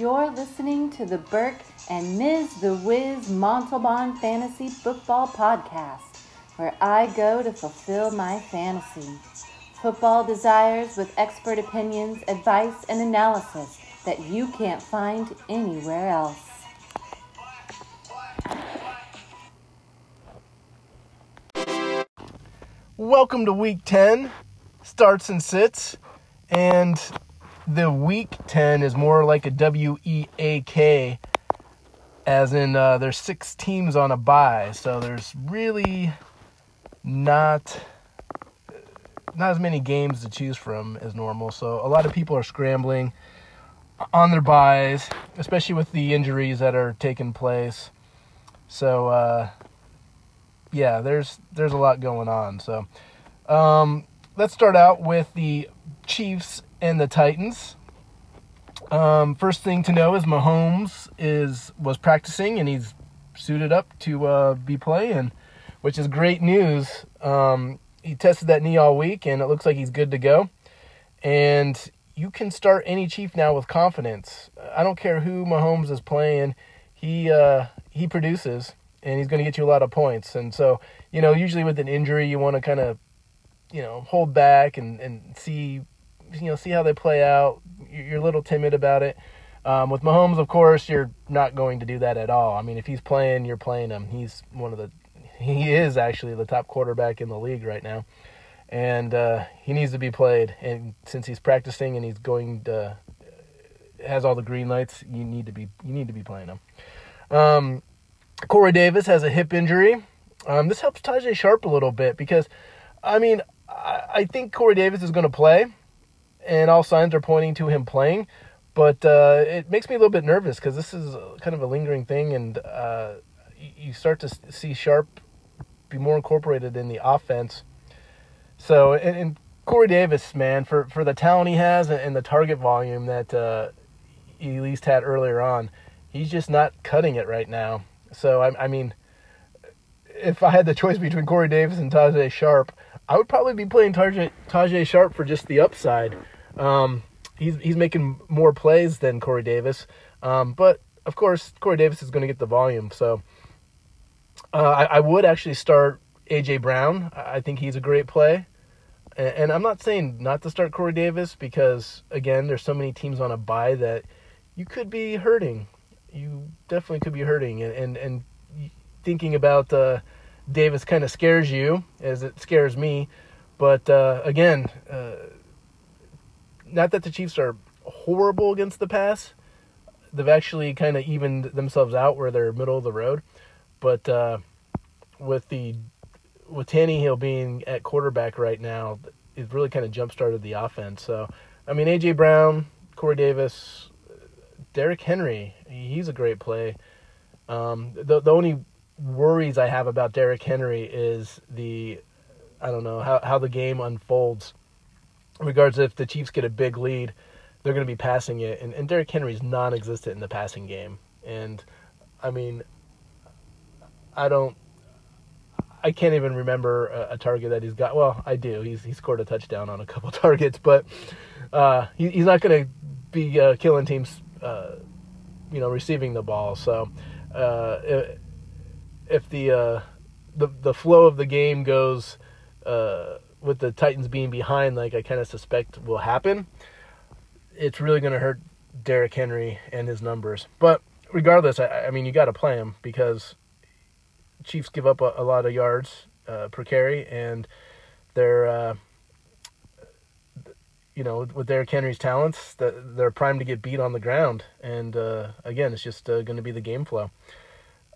You're listening to the Burke and Ms. The Wiz Montalban Fantasy Football Podcast, where I go to fulfill my fantasy. Football desires with expert opinions, advice, and analysis that you can't find anywhere else. Welcome to week 10, starts and sits. And the week 10 is more like a W E A K, as in uh, there's six teams on a bye. So there's really not not as many games to choose from as normal. So a lot of people are scrambling on their byes, especially with the injuries that are taking place. So uh, yeah, there's there's a lot going on. So um, let's start out with the Chiefs and the Titans. Um, first thing to know is Mahomes is was practicing and he's suited up to uh, be playing, which is great news. Um, he tested that knee all week and it looks like he's good to go. And you can start any Chief now with confidence. I don't care who Mahomes is playing, he uh, he produces and he's going to get you a lot of points. And so, you know, usually with an injury, you want to kind of, you know, hold back and, and see, you know, see how they play out. You're a little timid about it. Um, with Mahomes, of course, you're not going to do that at all. I mean, if he's playing, you're playing him. He's one of the, he is actually the top quarterback in the league right now, and uh, he needs to be played. And since he's practicing and he's going to, has all the green lights, you need to be, you need to be playing him. Um, Corey Davis has a hip injury. Um, this helps Tajae Sharpe a little bit because, I mean, I, I think Corey Davis is going to play, and all signs are pointing to him playing. But uh, it makes me a little bit nervous because this is kind of a lingering thing, and uh, you start to see Sharpe be more incorporated in the offense. So, and, and, Corey Davis, man, for, for the talent he has and, the target volume that uh, he at least had earlier on, he's just not cutting it right now. So I, I mean, if I had the choice between Corey Davis and Tajae Sharpe, I would probably be playing Tajae, Tajae Sharpe for just the upside. Um, he's he's making more plays than Corey Davis, um, but of course Corey Davis is going to get the volume. So uh, I, I, would actually start AJ Brown. I think he's a great play. And, and I'm not saying not to start Corey Davis because again, there's so many teams on a bye that you could be hurting you definitely could be hurting, and and, and thinking about uh, Davis kind of scares you as it scares me. But uh, again, uh, not that the Chiefs are horrible against the pass. They've actually kind of evened themselves out where they're middle of the road. But uh, with the with Tannehill being at quarterback right now, it really kind of jump started the offense. So, I mean, AJ Brown, Corey Davis, Derrick Henry, he's a great play. Um, the the only worries I have about Derrick Henry is the I don't know how how the game unfolds. Regards if the Chiefs get a big lead, they're going to be passing it, and and Derrick Henry's non-existent in the passing game. And I mean, I don't. I can't even remember a, a, target that he's got. Well, I do. He's he scored a touchdown on a couple targets, but uh, he, he's not going to be uh, killing teams uh, you know, receiving the ball. So uh, if the uh, the the flow of the game goes uh, with the Titans being behind, like I kind of suspect will happen, it's really going to hurt Derrick Henry and his numbers. But regardless, I, I mean, you got to play him because Chiefs give up a, a lot of yards uh, per carry, and they're uh, you know, with Derrick Henry's talents, they're primed to get beat on the ground. And uh, again, it's just uh, going to be the game flow.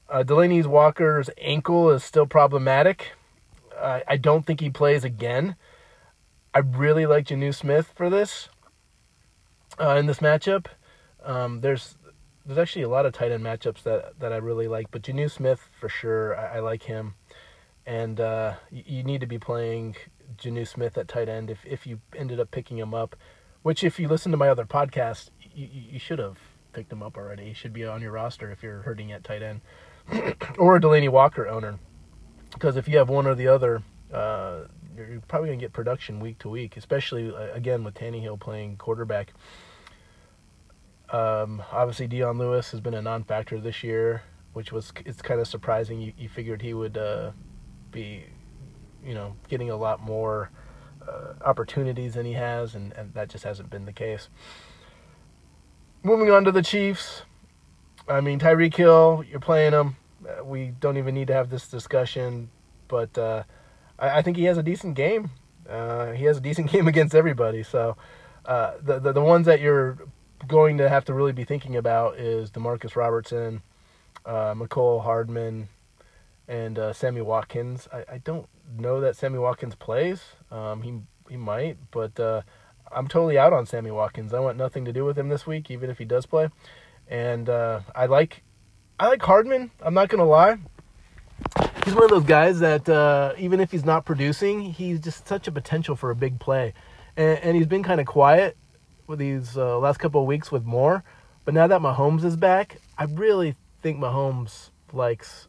Uh, Delanie Walker's ankle is still problematic. I don't think he plays again. I really like Jonnu Smith for this uh, in this matchup. Um, there's there's actually a lot of tight end matchups that that I really like, but Jonnu Smith for sure. I, I like him, and uh, you, you need to be playing Jonnu Smith at tight end if, if you ended up picking him up, which if you listen to my other podcast, you, you should have picked him up already. He should be on your roster if you're hurting at tight end or a Delanie Walker owner. Because if you have one or the other, uh, you're probably going to get production week to week, especially, uh, again, with Tannehill playing quarterback. Um, obviously, Dion Lewis has been a non-factor this year, which was it's kind of surprising. You, you figured he would uh, be, you know, getting a lot more uh, opportunities than he has, and, and that just hasn't been the case. Moving on to the Chiefs. I mean, Tyreek Hill, you're playing him. We don't even need to have this discussion, but uh, I, I, think he has a decent game. Uh, he has a decent game against everybody. So uh, the, the, the ones that you're going to have to really be thinking about is Demarcus Robertson, uh, Mecole Hardman, and uh, Sammy Watkins. I, I don't know that Sammy Watkins plays. Um, he he might, but uh, I'm totally out on Sammy Watkins. I want nothing to do with him this week, even if he does play. And uh, I like I like Hardman. I'm not gonna lie. He's one of those guys that uh, even if he's not producing, he's just such a potential for a big play. And, and he's been kind of quiet with these uh, last couple of weeks with more. But now that Mahomes is back, I really think Mahomes likes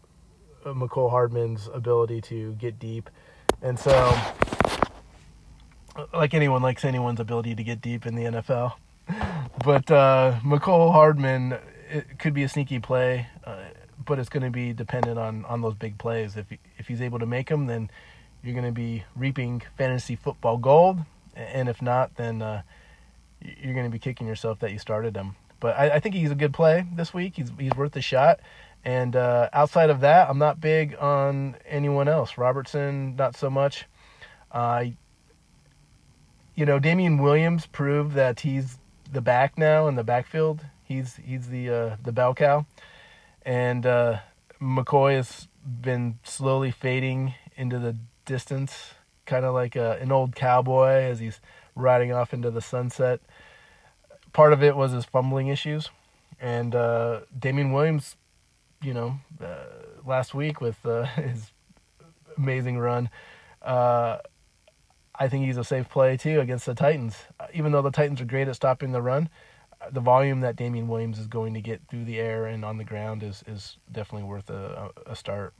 uh, Mecole Hardman's ability to get deep. And so, like anyone likes anyone's ability to get deep in the NFL. But uh, Mecole Hardman could be a sneaky play, uh, but it's going to be dependent on, on those big plays. If if he's able to make them, then you're going to be reaping fantasy football gold, and if not, then uh, you're going to be kicking yourself that you started him. But I, I, think he's a good play this week. He's he's worth a shot. And uh, outside of that, I'm not big on anyone else. Robertson, not so much. Uh, you know, Damien Williams proved that he's the back now in the backfield. He's he's the uh, the bell cow, and uh, McCoy has been slowly fading into the distance, kind of like a, uh, an old cowboy as he's riding off into the sunset. Part of it was his fumbling issues, and uh, Damien Williams, you know, uh, last week with uh, his amazing run. Uh, I think he's a safe play too against the Titans. Even though the Titans are great at stopping the run, the volume that Damien Williams is going to get through the air and on the ground is is definitely worth a, a start.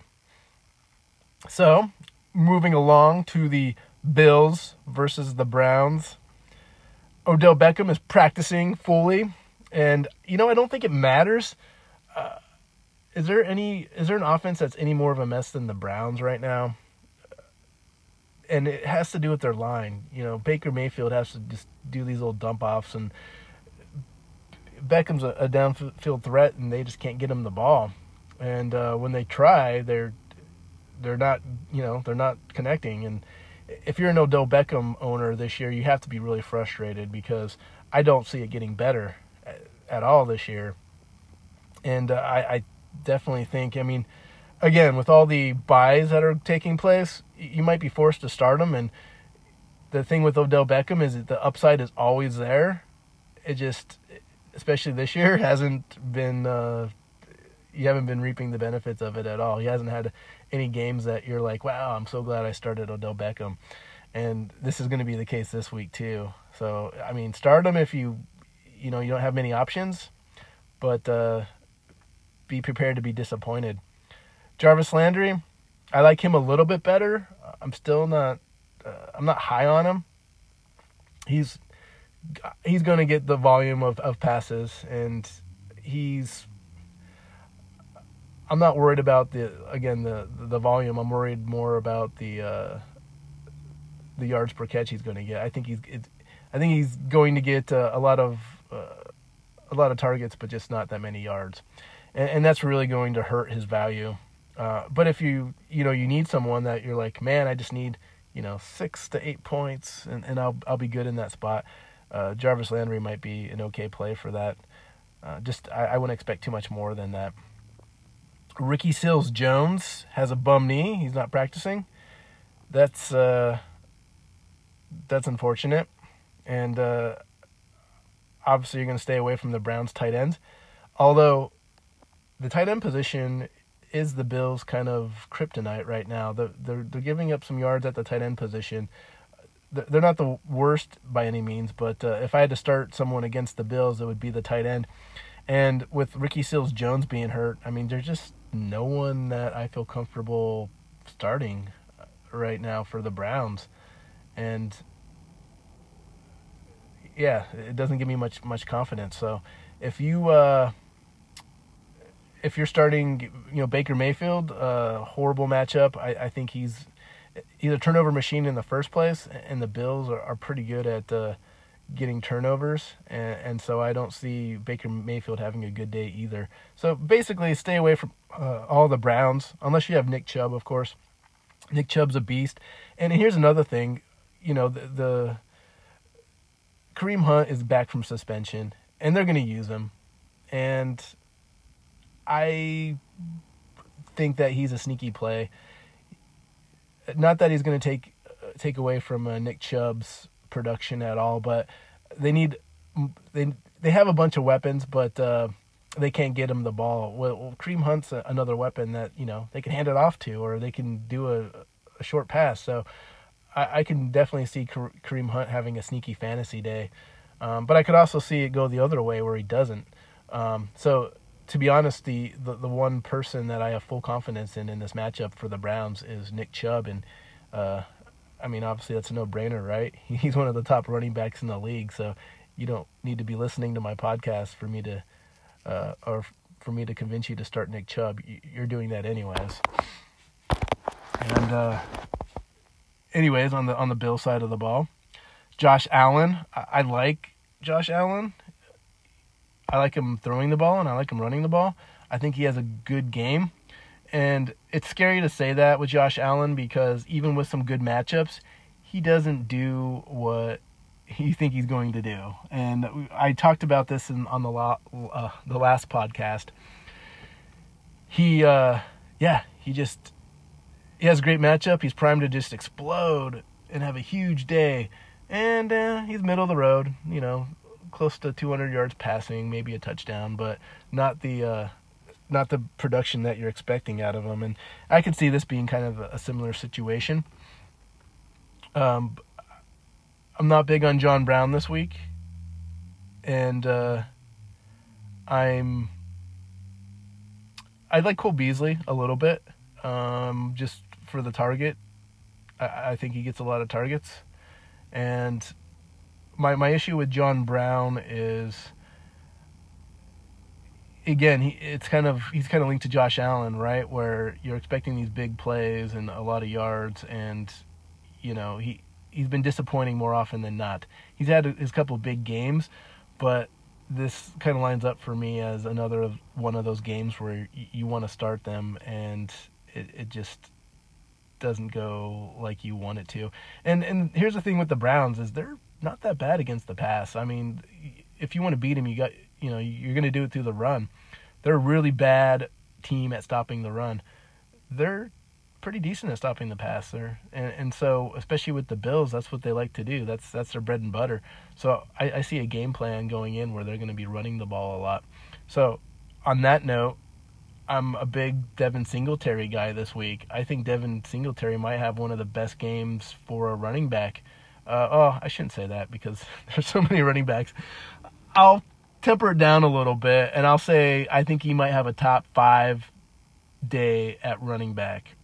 So, moving along to the Bills versus the Browns. Odell Beckham is practicing fully, and you know I don't think it matters. Uh, is there any? Is there an offense that's any more of a mess than the Browns right now? And it has to do with their line. You know, Baker Mayfield has to just do these little dump offs and Beckham's a, a, downfield threat, and they just can't get him the ball. And uh, when they try, they're they're not you know they're not connecting. And if you're an Odell Beckham owner this year, you have to be really frustrated because I don't see it getting better at, all this year. And uh, I, I definitely think, I mean, again, with all the byes that are taking place, you might be forced to start them. And the thing with Odell Beckham is that the upside is always there. It just especially this year, hasn't been. Uh, you haven't been reaping the benefits of it at all. He hasn't had any games that you're like, wow, I'm so glad I started Odell Beckham. And this is going to be the case this week too. So I mean, start him if you, you know, you don't have many options, but uh, be prepared to be disappointed. Jarvis Landry, I like him a little bit better. I'm still not. Uh, I'm not high on him. He's he's going to get the volume of, of passes, and he's. I'm not worried about the again the the volume. I'm worried more about the uh, the yards per catch he's going to get. I think he's it, I think he's going to get uh, a lot of uh, a lot of targets, but just not that many yards, and, and that's really going to hurt his value. Uh, but if you you know you need someone that you're like, man, I just need you know six to eight points, and, and I'll I'll be good in that spot uh, Jarvis Landry might be an okay play for that. Uh, just I, I, wouldn't expect too much more than that. Ricky Seals Jones has a bum knee. He's not practicing. That's uh, that's unfortunate, and uh, obviously you're going to stay away from the Browns tight ends. Although the tight end position is the Bills' kind of kryptonite right now. They're, they're, they're giving up some yards at the tight end position they're not the worst by any means, but uh, if I had to start someone against the Bills, it would be the tight end. And with Ricky Seals Jones being hurt, I mean, there's just no one that I feel comfortable starting uh, right now for the Browns. And yeah, it doesn't give me much much confidence. So if you uh, if you're starting, you know Baker Mayfield, uh, horrible matchup. I, I think he's a turnover machine in the first place, and the Bills are, are pretty good at uh, getting turnovers, and, and, so I don't see Baker Mayfield having a good day either. So basically, stay away from uh, all the Browns, unless you have Nick Chubb, of course. Nick Chubb's a beast, and here's another thing, you know the, the Kareem Hunt is back from suspension, and they're going to use him, and I think that he's a sneaky play. Not that he's going to take take away from uh, Nick Chubb's production at all, but they need they they have a bunch of weapons, but uh, they can't get him the ball. Well, Kareem Hunt's another weapon that you know they can hand it off to, or they can do a, a short pass. So I, I, can definitely see Kareem Hunt having a sneaky fantasy day, um, but I could also see it go the other way where he doesn't. Um, so to be honest, the, the, the one person that I have full confidence in in this matchup for the Browns is Nick Chubb, and uh, I mean obviously that's a no brainer, right? He's one of the top running backs in the league, so you don't need to be listening to my podcast for me to uh, or for me to convince you to start Nick Chubb. You're doing that anyways. And uh, anyways, on the on the Bill side of the ball, Josh Allen, I, I like Josh Allen. I like him throwing the ball and I like him running the ball. I think he has a good game. And it's scary to say that with Josh Allen because even with some good matchups, he doesn't do what you think he's going to do. And I talked about this in, on the la, uh, the last podcast. He, uh, yeah, he just he has a great matchup. He's primed to just explode and have a huge day. And uh, he's middle of the road, you know, close to 200 yards passing, maybe a touchdown, but not the uh, not the production that you're expecting out of him. And I could see this being kind of a, similar situation. Um, I'm not big on John Brown this week, and uh, I'm I like Cole Beasley a little bit, um, just for the target. I, I think he gets a lot of targets, and my my issue with John Brown is again he it's kind of he's kind of linked to Josh Allen, right? Where you're expecting these big plays and a lot of yards and you know, he he's been disappointing more often than not. He's had his couple big games, but this kind of lines up for me as another of one of those games where you, you want to start them and it, it just doesn't go like you want it to. And and here's the thing with the Browns is they're not that bad against the pass. I mean, if you want to beat them, you got you know you're going to do it through the run. They're a really bad team at stopping the run. They're pretty decent at stopping the pass there, and and so especially with the Bills, that's what they like to do. That's that's their bread and butter. So I, I see a game plan going in where they're going to be running the ball a lot. So on that note, I'm a big Devin Singletary guy this week. I think Devin Singletary might have one of the best games for a running back uh, oh, I shouldn't say that because there's so many running backs. I'll temper it down a little bit, and I'll say I think he might have a top five day at running back.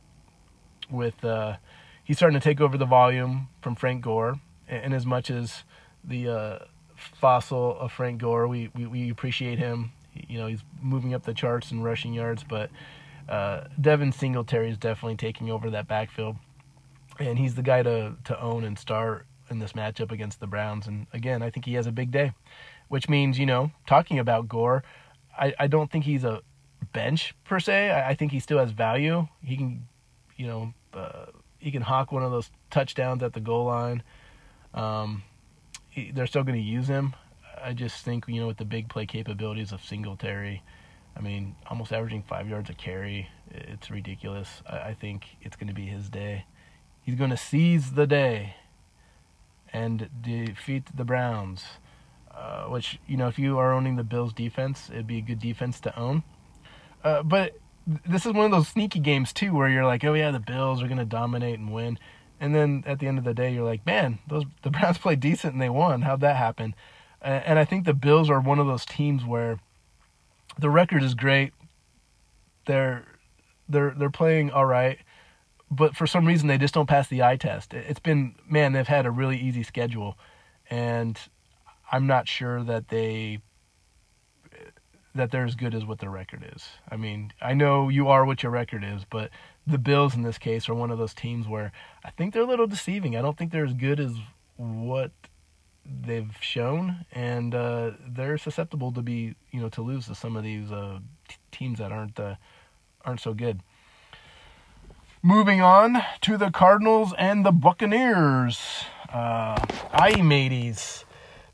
With uh, he's starting to take over the volume from Frank Gore, and as much as the uh, fossil of Frank Gore, we, we, we appreciate him. You know, he's moving up the charts in rushing yards, but uh, Devin Singletary is definitely taking over that backfield, and he's the guy to to own and start in this matchup against the Browns. And again, I think he has a big day, which means, you know, talking about Gore, I, I don't think he's a bench per se. I, I think he still has value. He can, you know, uh, he can hawk one of those touchdowns at the goal line. Um, he, they're still going to use him. I just think, you know, with the big play capabilities of Singletary, I mean, almost averaging five yards a carry, it's ridiculous. I, I think it's going to be his day. He's going to seize the day and defeat the Browns. Uh, which you know, if you are owning the Bills' defense, it'd be a good defense to own. Uh, but this is one of those sneaky games too, where you're like, oh yeah, the Bills are gonna dominate and win, and then at the end of the day, you're like, man, those the Browns played decent and they won. How'd that happen? and I think the Bills are one of those teams where the record is great. They're they're they're playing all right but for some reason they just don't pass the eye test. It's been man, they've had a really easy schedule, and I'm not sure that they that they're as good as what their record is. I mean, I know you are what your record is, but the Bills in this case are one of those teams where I think they're a little deceiving. I don't think they're as good as what they've shown, and uh, they're susceptible to be, you know, to lose to some of these uh, t- teams that aren't uh, aren't so good. Moving on to the Cardinals and the Buccaneers. Uh, aye, mateys.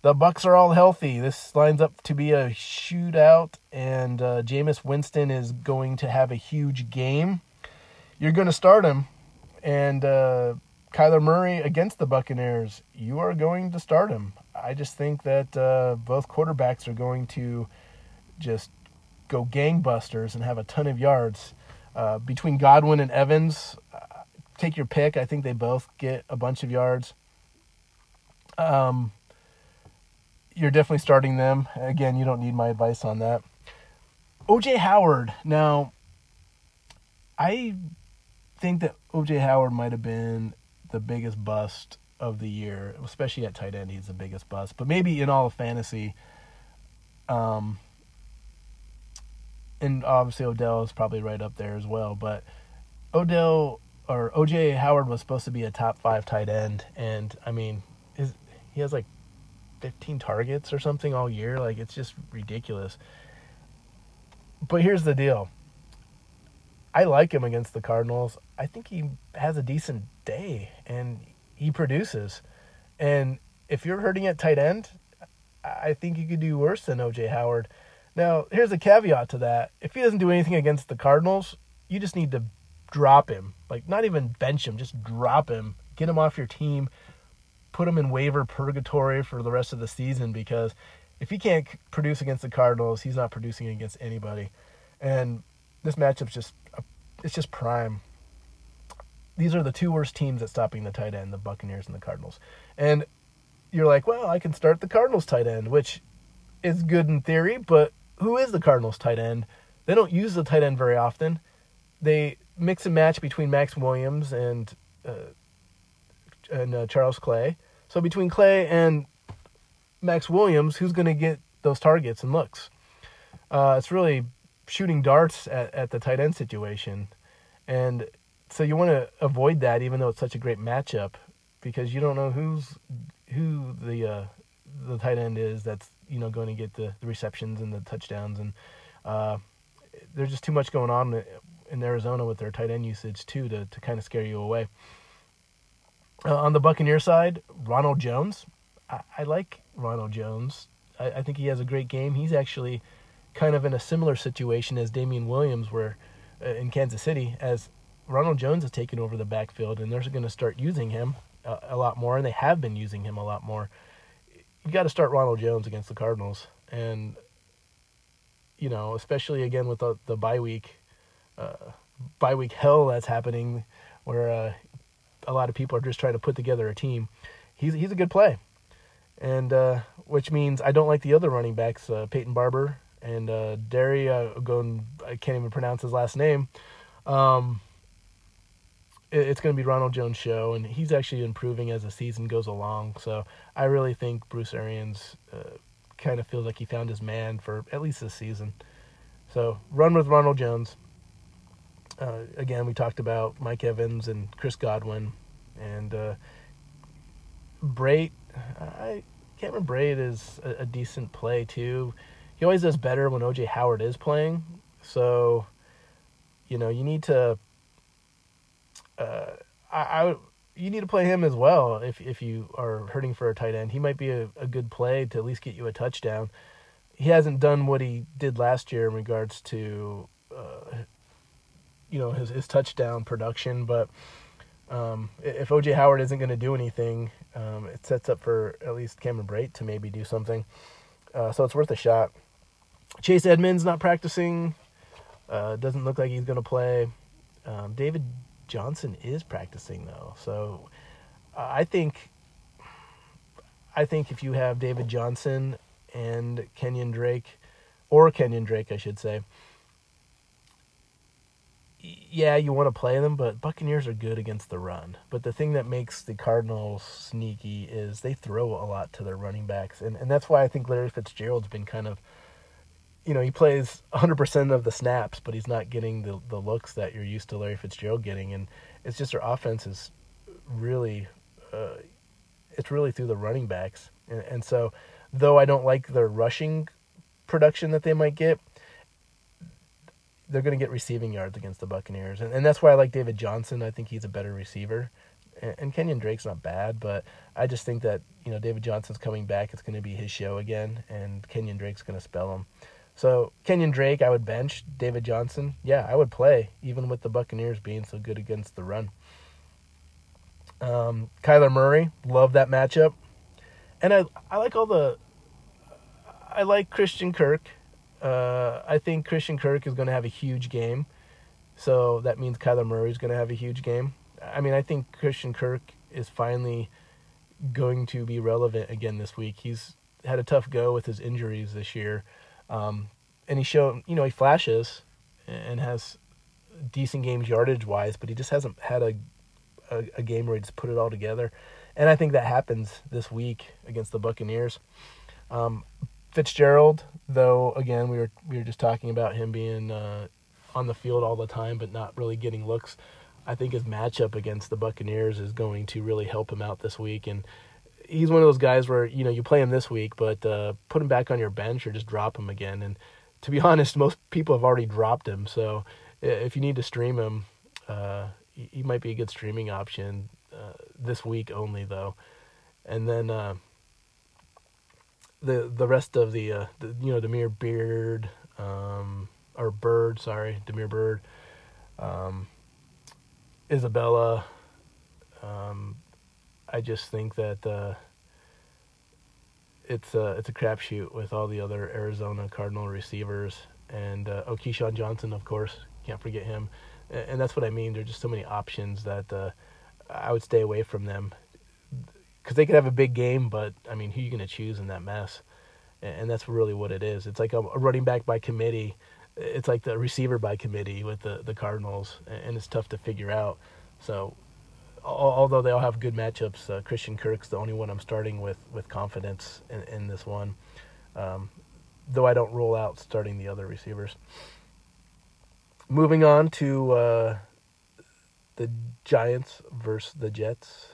The Bucs are all healthy. This lines up to be a shootout, and uh, Jameis Winston is going to have a huge game. You're going to start him, and uh, Kyler Murray against the Buccaneers. You are going to start him. I just think that uh, both quarterbacks are going to just go gangbusters and have a ton of yards. Uh, between Godwin and Evans, uh, take your pick. I think they both get a bunch of yards. Um, you're definitely starting them. Again, you don't need my advice on that. OJ Howard. Now, I think that OJ Howard might have been the biggest bust of the year, especially at tight end. He's the biggest bust, but maybe in all of fantasy. Um, and obviously Odell is probably right up there as well. But Odell or OJ Howard was supposed to be a top five tight end, and I mean, his, he has like 15 targets or something all year. Like it's just ridiculous. But here's the deal. I like him against the Cardinals. I think he has a decent day and he produces. And if you're hurting at tight end, I think you could do worse than OJ Howard. Now, here's a caveat to that. If he doesn't do anything against the Cardinals, you just need to drop him. Like, not even bench him, just drop him. Get him off your team. Put him in waiver purgatory for the rest of the season because if he can't produce against the Cardinals, he's not producing against anybody. And this matchup's just it's just prime. These are the two worst teams at stopping the tight end, the Buccaneers and the Cardinals. And you're like, well, I can start the Cardinals tight end, which is good in theory, but who is the Cardinals tight end? They don't use the tight end very often. They mix and match between Maxx Williams and uh, and uh, Charles Clay. So between Clay and Maxx Williams, who's going to get those targets and looks? Uh, it's really shooting darts at, at the tight end situation, and so you want to avoid that, even though it's such a great matchup, because you don't know who's who the uh, the tight end is that's you know going to get the, the receptions and the touchdowns, and uh, there's just too much going on in Arizona with their tight end usage too to to kind of scare you away. Uh, on the Buccaneer side, Ronald Jones, I, I like Ronald Jones. I, I, think he has a great game. He's actually kind of in a similar situation as Damien Williams, where uh, in Kansas City, as Ronald Jones has taken over the backfield, and they're going to start using him a, a lot more, and they have been using him a lot more you got to start Ronald Jones against the Cardinals, and you know, especially again with the the bye week, uh, bye week hell that's happening, where uh, a lot of people are just trying to put together a team. He's he's a good play, and uh, which means I don't like the other running backs, uh, Peyton Barber and uh, Derry. Uh, going, I can't even pronounce his last name. Um, it's going to be Ronald Jones' show, and he's actually improving as the season goes along. So I really think Bruce Arians uh, kind of feels like he found his man for at least this season. So run with Ronald Jones. Uh, again, we talked about Mike Evans and Chris Godwin, and uh, Brate. I Cameron Brate is a, a decent play too. He always does better when OJ Howard is playing. So, you know, you need to uh, I, I you need to play him as well if if you are hurting for a tight end. He might be a, a good play to at least get you a touchdown. He hasn't done what he did last year in regards to uh, you know his his touchdown production, but um, if OJ Howard isn't going to do anything, um, it sets up for at least Cameron Brate to maybe do something. Uh, so it's worth a shot. Chase Edmonds not practicing. Uh, doesn't look like he's going to play. Um, David Johnson is practicing though. So uh, I think I think if you have David Johnson and Kenyon Drake or Kenyon Drake, I should say, yeah, you want to play them, but Buccaneers are good against the run. But the thing that makes the Cardinals sneaky is they throw a lot to their running backs, and and that's why I think Larry Fitzgerald's been kind of you know, he plays 100% of the snaps, but he's not getting the, the looks that you're used to Larry Fitzgerald getting. And it's just their offense is really, uh, it's really through the running backs. And, and so, though I don't like their rushing production that they might get, they're going to get receiving yards against the Buccaneers. And, and that's why I like David Johnson. I think he's a better receiver. And, and Kenyon Drake's not bad, but I just think that, you know, David Johnson's coming back. It's going to be his show again, and Kenyon Drake's going to spell him. So Kenyon Drake, I would bench. David Johnson, yeah, I would play, even with the Buccaneers being so good against the run. Um, Kyler Murray, love that matchup, and I I like all the. I like Christian Kirk. Uh, I think Christian Kirk is going to have a huge game, so that means Kyler Murray is going to have a huge game. I mean, I think Christian Kirk is finally going to be relevant again this week. He's had a tough go with his injuries this year. Um, and he showed, you know, he flashes and has decent games yardage wise, but he just hasn't had a, a, a game where he just put it all together. And I think that happens this week against the Buccaneers. Um, Fitzgerald, though, again, we were we were just talking about him being uh, on the field all the time, but not really getting looks. I think his matchup against the Buccaneers is going to really help him out this week, and he's one of those guys where you know you play him this week, but uh, put him back on your bench or just drop him again. And to be honest, most people have already dropped him. So if you need to stream him, uh, he might be a good streaming option uh, this week only, though. And then uh, the the rest of the, uh, the you know Damiere Beard um, or Bird, sorry, Damiere Byrd, um, Isabella. Um, I just think that uh, it's a it's a crapshoot with all the other Arizona Cardinal receivers and uh, oh, Johnson, of course, can't forget him, and, and that's what I mean. There's just so many options that uh, I would stay away from them because they could have a big game, but I mean, who are you going to choose in that mess? And, and that's really what it is. It's like a, a running back by committee. It's like the receiver by committee with the the Cardinals, and it's tough to figure out. So although they all have good matchups, uh, Christian Kirk's the only one I'm starting with with confidence in, in this one. Um, though I don't rule out starting the other receivers. Moving on to uh, the Giants versus the Jets.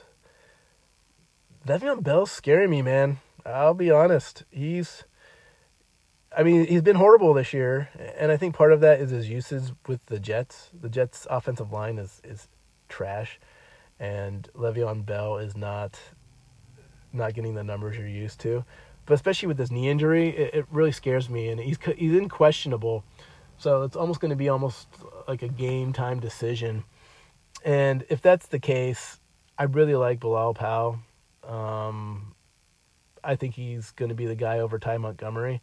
Le'Veon Bell's scaring me, man. I'll be honest. He's, I mean, he's been horrible this year, and I think part of that is his usage with the Jets. The Jets' offensive line is is trash and Le'Veon Bell is not not getting the numbers you're used to. But especially with this knee injury, it, it really scares me, and he's he's unquestionable, so it's almost going to be almost like a game time decision. And if that's the case, I really like Bilal Powell. Um, I think he's going to be the guy over Ty Montgomery,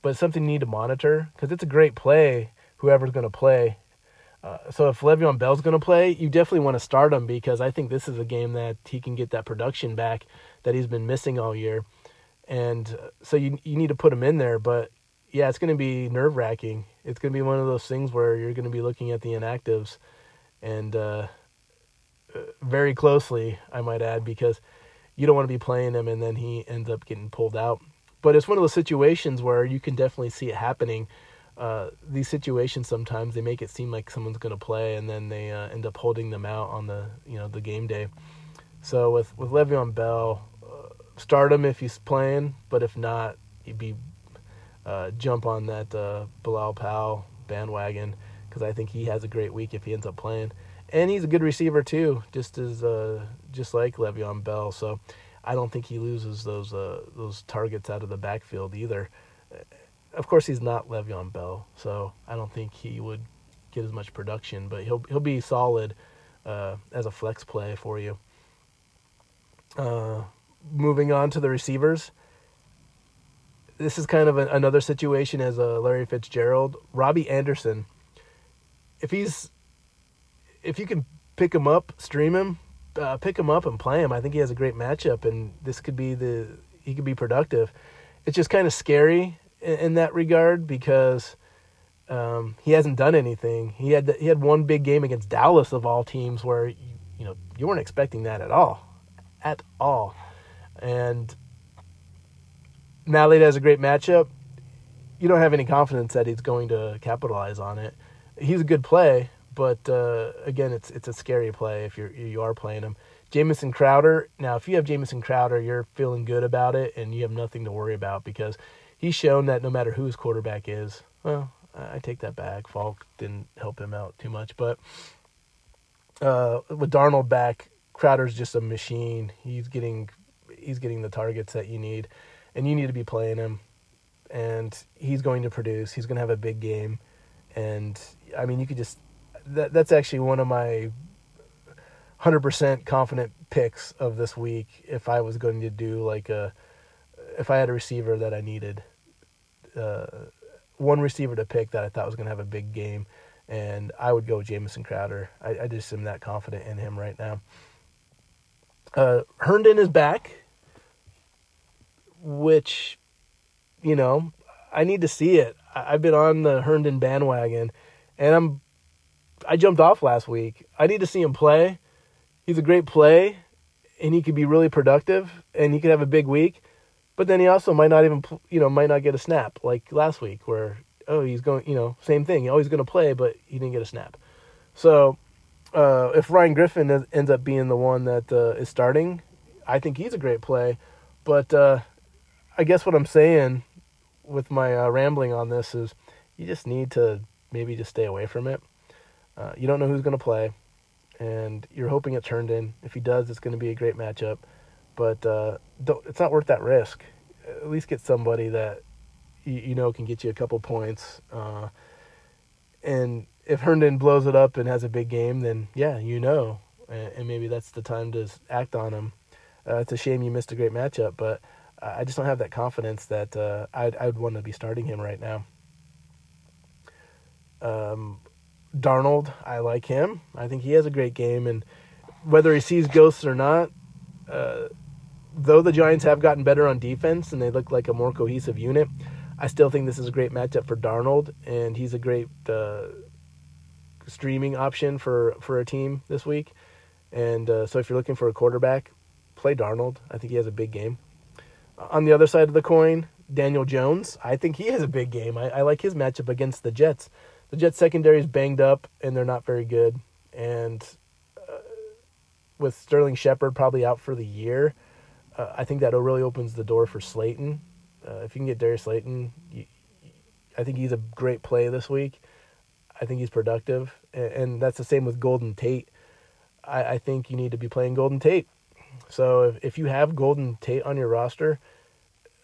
but it's something you need to monitor because it's a great play. Whoever's going to play, uh, so if Le'Veon Bell's going to play, you definitely want to start him because I think this is a game that he can get that production back that he's been missing all year, and uh, so you you need to put him in there. But yeah, it's going to be nerve wracking. It's going to be one of those things where you're going to be looking at the inactives, and uh, uh, very closely, I might add, because you don't want to be playing him and then he ends up getting pulled out. But it's one of those situations where you can definitely see it happening uh, these situations sometimes they make it seem like someone's going to play and then they uh, end up holding them out on the you know the game day. So with with Le'Veon Bell, uh, start him if he's playing, but if not, he'd be uh, jump on that uh, Bilal Powell bandwagon because I think he has a great week if he ends up playing, and he's a good receiver too, just as uh, just like Le'Veon Bell. So I don't think he loses those those targets out of the backfield either of course, he's not Le'Veon Bell, so I don't think he would get as much production, but he'll he'll be solid uh, as a flex play for you. Uh, moving on to the receivers, this is kind of another situation as a Larry Fitzgerald, Robbie Anderson. If he's if you can pick him up, stream him, uh, pick him up and play him. I think he has a great matchup, and this could be the he could be productive. It's just kind of scary in, that regard because um, he hasn't done anything. He had the, he had one big game against Dallas of all teams where you, you know you weren't expecting that at all, at all, and that has a great matchup, you don't have any confidence that he's going to capitalize on it. He's a good play, but uh, again, it's it's a scary play if you're you are playing him. Jamison Crowder. Now, if you have Jamison Crowder, you're feeling good about it, and you have nothing to worry about because he's shown that no matter who his quarterback is, well, I take that back. Falk didn't help him out too much, but uh, with Darnold back, Crowder's just a machine. He's getting he's getting the targets that you need, and you need to be playing him. And he's going to produce. He's going to have a big game, and I mean, you could just that that's actually one of my hundred percent confident picks of this week. If I was going to do like a, if I had a receiver that I needed, uh, one receiver to pick that I thought was going to have a big game, and I would go Jamison Crowder. I, I just am that confident in him right now. Uh, Herndon is back, which, you know, I need to see it. I, I've been on the Herndon bandwagon, and I'm, I jumped off last week. I need to see him play. He's a great play, and he could be really productive, and he could have a big week. But then he also might not even, you know, might not get a snap like last week, where oh he's going, you know, same thing. Oh, he's going to play, but he didn't get a snap. So uh, if Ryan Griffin ends up being the one that uh, is starting, I think he's a great play. But uh, I guess what I'm saying with my uh, rambling on this is you just need to maybe just stay away from it. Uh, you don't know who's going to play, and you're hoping it turned in. If he does, it's going to be a great matchup. But uh, it's not worth that risk. At least get somebody that you, you know can get you a couple points. and if Herndon blows it up and has a big game, then yeah, you know, and, and maybe that's the time to act on him. Uh, it's a shame you missed a great matchup, but I just don't have that confidence that uh, I'd I'd want to be starting him right now. Um, Darnold, I like him. I think he has a great game, and whether he sees ghosts or not, uh, though the Giants have gotten better on defense and they look like a more cohesive unit, I still think this is a great matchup for Darnold, and he's a great uh, streaming option for for a team this week. And uh, so if you're looking for a quarterback, play Darnold. I think he has a big game. On the other side of the coin, Daniel Jones. I think he has a big game. I, I like his matchup against the Jets. The Jets secondary is banged up and they're not very good. And uh, with Sterling Shepard probably out for the year, uh, I think that really opens the door for Slayton. Uh, if you can get Darius Slayton, you, I think he's a great play this week. I think he's productive, and, that's the same with Golden Tate. I, I, think you need to be playing Golden Tate. So if, if you have Golden Tate on your roster,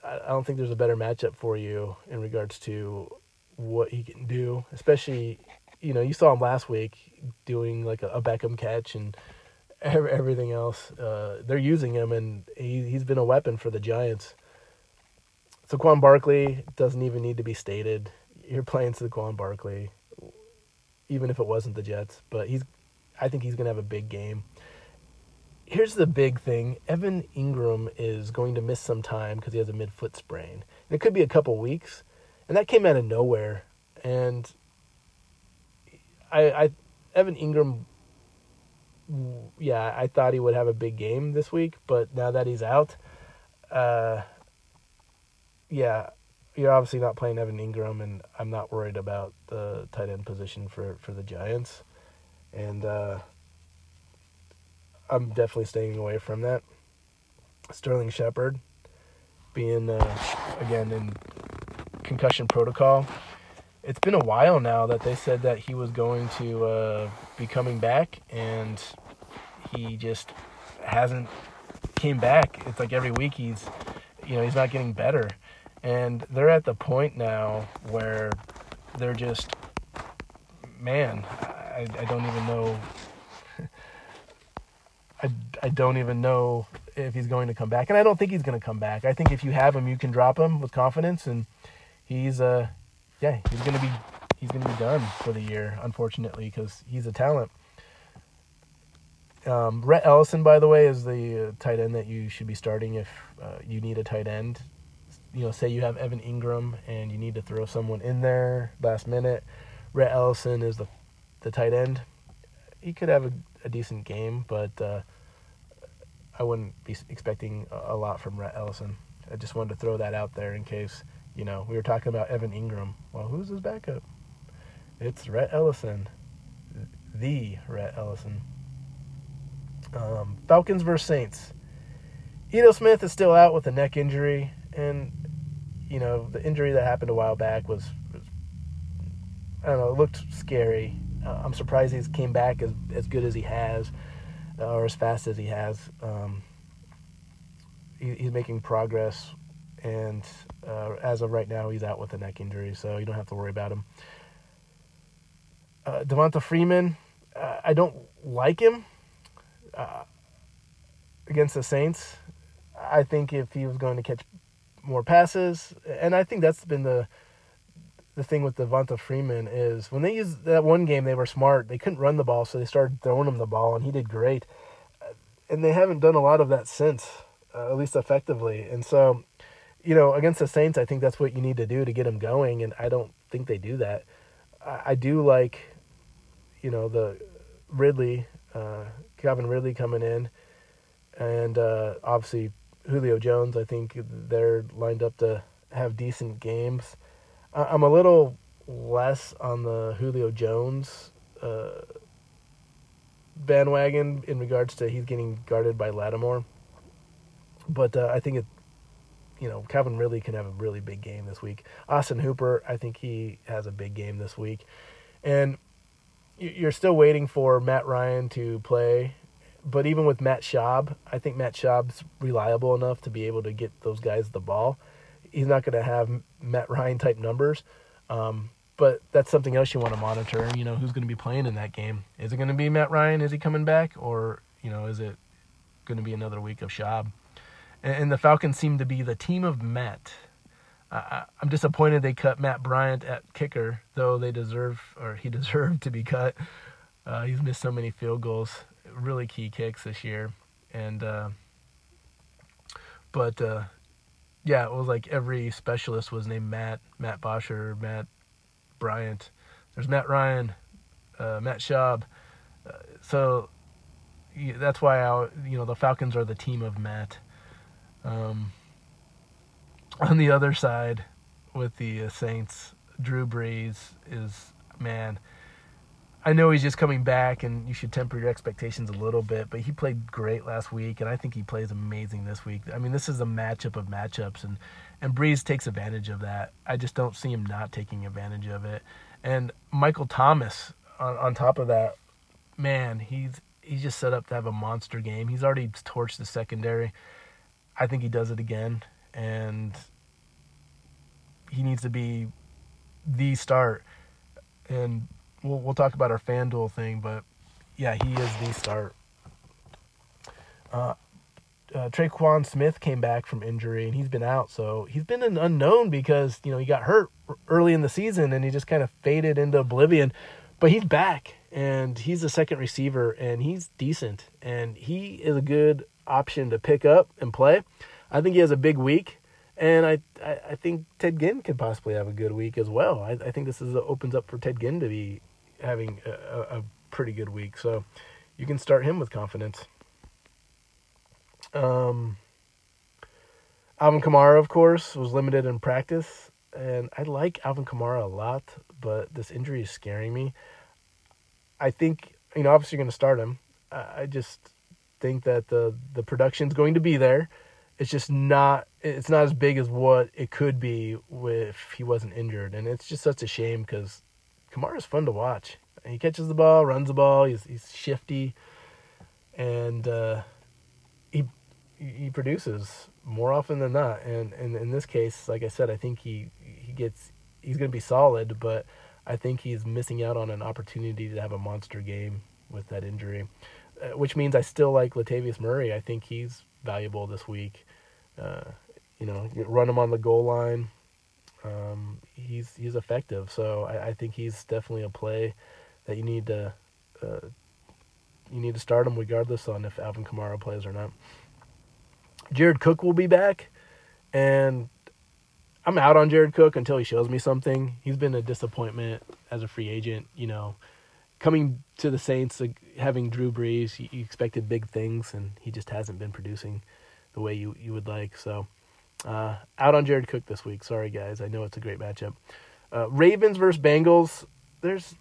I, I don't think there's a better matchup for you in regards to what he can do. Especially, you know, you saw him last week doing like a, a Beckham catch and everything else. Uh, they're using him, and he, he's been a weapon for the Giants. Saquon Barkley doesn't even need to be stated. You're playing Saquon Barkley even if it wasn't the Jets. But he's, I think he's going to have a big game. Here's the big thing: Evan Engram is going to miss some time because he has a midfoot sprain, and it could be a couple weeks. And that came out of nowhere. And I, I, Evan Engram, yeah, I thought he would have a big game this week, but now that he's out, uh, yeah, you're obviously not playing Evan Engram, and I'm not worried about the tight end position for, for the Giants. And uh, I'm definitely staying away from that. Sterling Shepard being, uh, again, in concussion protocol. It's been a while now that they said that he was going to uh, be coming back, and he just hasn't came back. It's like every week he's, you know, he's not getting better and they're at the point now where they're just, man, I, I don't even know. I, I don't even know if he's going to come back, and I don't think he's going to come back. I think if you have him, you can drop him with confidence, and he's uh, yeah, he's to be he's to be done for the year, unfortunately, because he's a talent. Um, Rhett Ellison, by the way, is the uh, tight end that you should be starting if uh, you need a tight end you know, say you have Evan Engram and you need to throw someone in there last minute. Rhett Ellison is the the tight end. He could have a, a decent game, but uh, I wouldn't be expecting a lot from Rhett Ellison. I just wanted to throw that out there in case You know, we were talking about Evan Engram. Well, who's his backup? It's Rhett Ellison, the Rhett Ellison. Um, Falcons versus Saints. Ito Smith is still out with a neck injury, and you know the injury that happened a while back was, was I don't know, it looked scary. Uh, I'm surprised he's came back as as good as he has, uh, or as fast as he has. Um, he, he's making progress, and uh, as of right now, he's out with a neck injury, so you don't have to worry about him. Uh, Devonta Freeman, uh, I don't like him uh, against the Saints. I think if he was going to catch more passes, and I think that's been the the thing with Devonta Freeman is when they used that one game, they were smart. They couldn't run the ball, so they started throwing him the ball, and he did great. And they haven't done a lot of that since, uh, at least effectively. And so, you know, against the Saints, I think that's what you need to do to get them going, and I don't think they do that. I, I do like, you know, the Ridley, uh, Calvin Ridley coming in, and uh, obviously Julio Jones. I think they're lined up to have decent games. I'm a little less on the Julio Jones uh, bandwagon in regards to he's getting guarded by Lattimore, but uh, I think it. You know, Calvin Ridley can have a really big game this week. Austin Hooper, I think he has a big game this week, and you're still waiting for Matt Ryan to play but even with Matt Schaub, I think Matt Schaub's reliable enough to be able to get those guys the ball. He's not going to have Matt Ryan type numbers, um, but that's something else you want to monitor. You know, who's going to be playing in that game? Is it going to be Matt Ryan? Is he coming back, or you know, is it going to be another week of Schaub? And, the Falcons seem to be the team of Matt. I, I'm disappointed they cut Matt Bryant at kicker, though they deserve or he deserved to be cut. Uh, he's missed so many field goals really key kicks this year, and uh, but uh, yeah, it was like every specialist was named Matt, Matt Bosher, Matt Bryant. There's Matt Ryan, uh, Matt Schaub. Uh, so yeah, that's why I, you know the Falcons are the team of Matt. Um, on the other side, with the uh, Saints, Drew Brees is man I know he's just coming back, and you should temper your expectations a little bit. But he played great last week, and I think he plays amazing this week. I mean, this is a matchup of matchups, and and Brees takes advantage of that. I just don't see him not taking advantage of it. And Michael Thomas, on, on top of that, man, he's he's just set up to have a monster game. He's already torched the secondary. I think he does it again, and he needs to be the start. And we'll we'll talk about our FanDuel thing, but yeah, he is the start. Uh, uh, Tre'Quan Smith came back from injury and he's been out, so he's been an unknown because you know he got hurt early in the season and he just kind of faded into oblivion. But he's back and he's a second receiver and he's decent and he is a good option to pick up and play. I think he has a big week. And I, I, I think Ted Ginn could possibly have a good week as well. I, I think this is opens up for Ted Ginn to be having a, a pretty good week. So you can start him with confidence. Um, Alvin Kamara, of course, was limited in practice, and I like Alvin Kamara a lot, but this injury is scaring me. I think you know, obviously, you're going to start him. I just think that the the production's going to be there. It's just not. It's not as big as what it could be if he wasn't injured, and it's just such a shame because Kamara's fun to watch. He catches the ball, runs the ball. He's he's shifty, and uh, he he produces more often than not. And, and in this case, like I said, I think he he gets he's going to be solid, but I think he's missing out on an opportunity to have a monster game with that injury, which means I still like Latavius Murray. I think he's valuable this week. Uh, you know, run him on the goal line um, he's he's effective. So I, I, think he's definitely a play that you need to uh, you need to start him regardless on if Alvin Kamara plays or not. Jared Cook will be back, and I'm out on Jared Cook until he shows me something. He's been a disappointment as a free agent. You know, coming to the Saints, like, having Drew Brees, you, you expected big things, and he just hasn't been producing the way you, you would like. So Uh, out on Jared Cook this week. Sorry, guys. I know it's a great matchup. Uh, Ravens versus Bengals. There's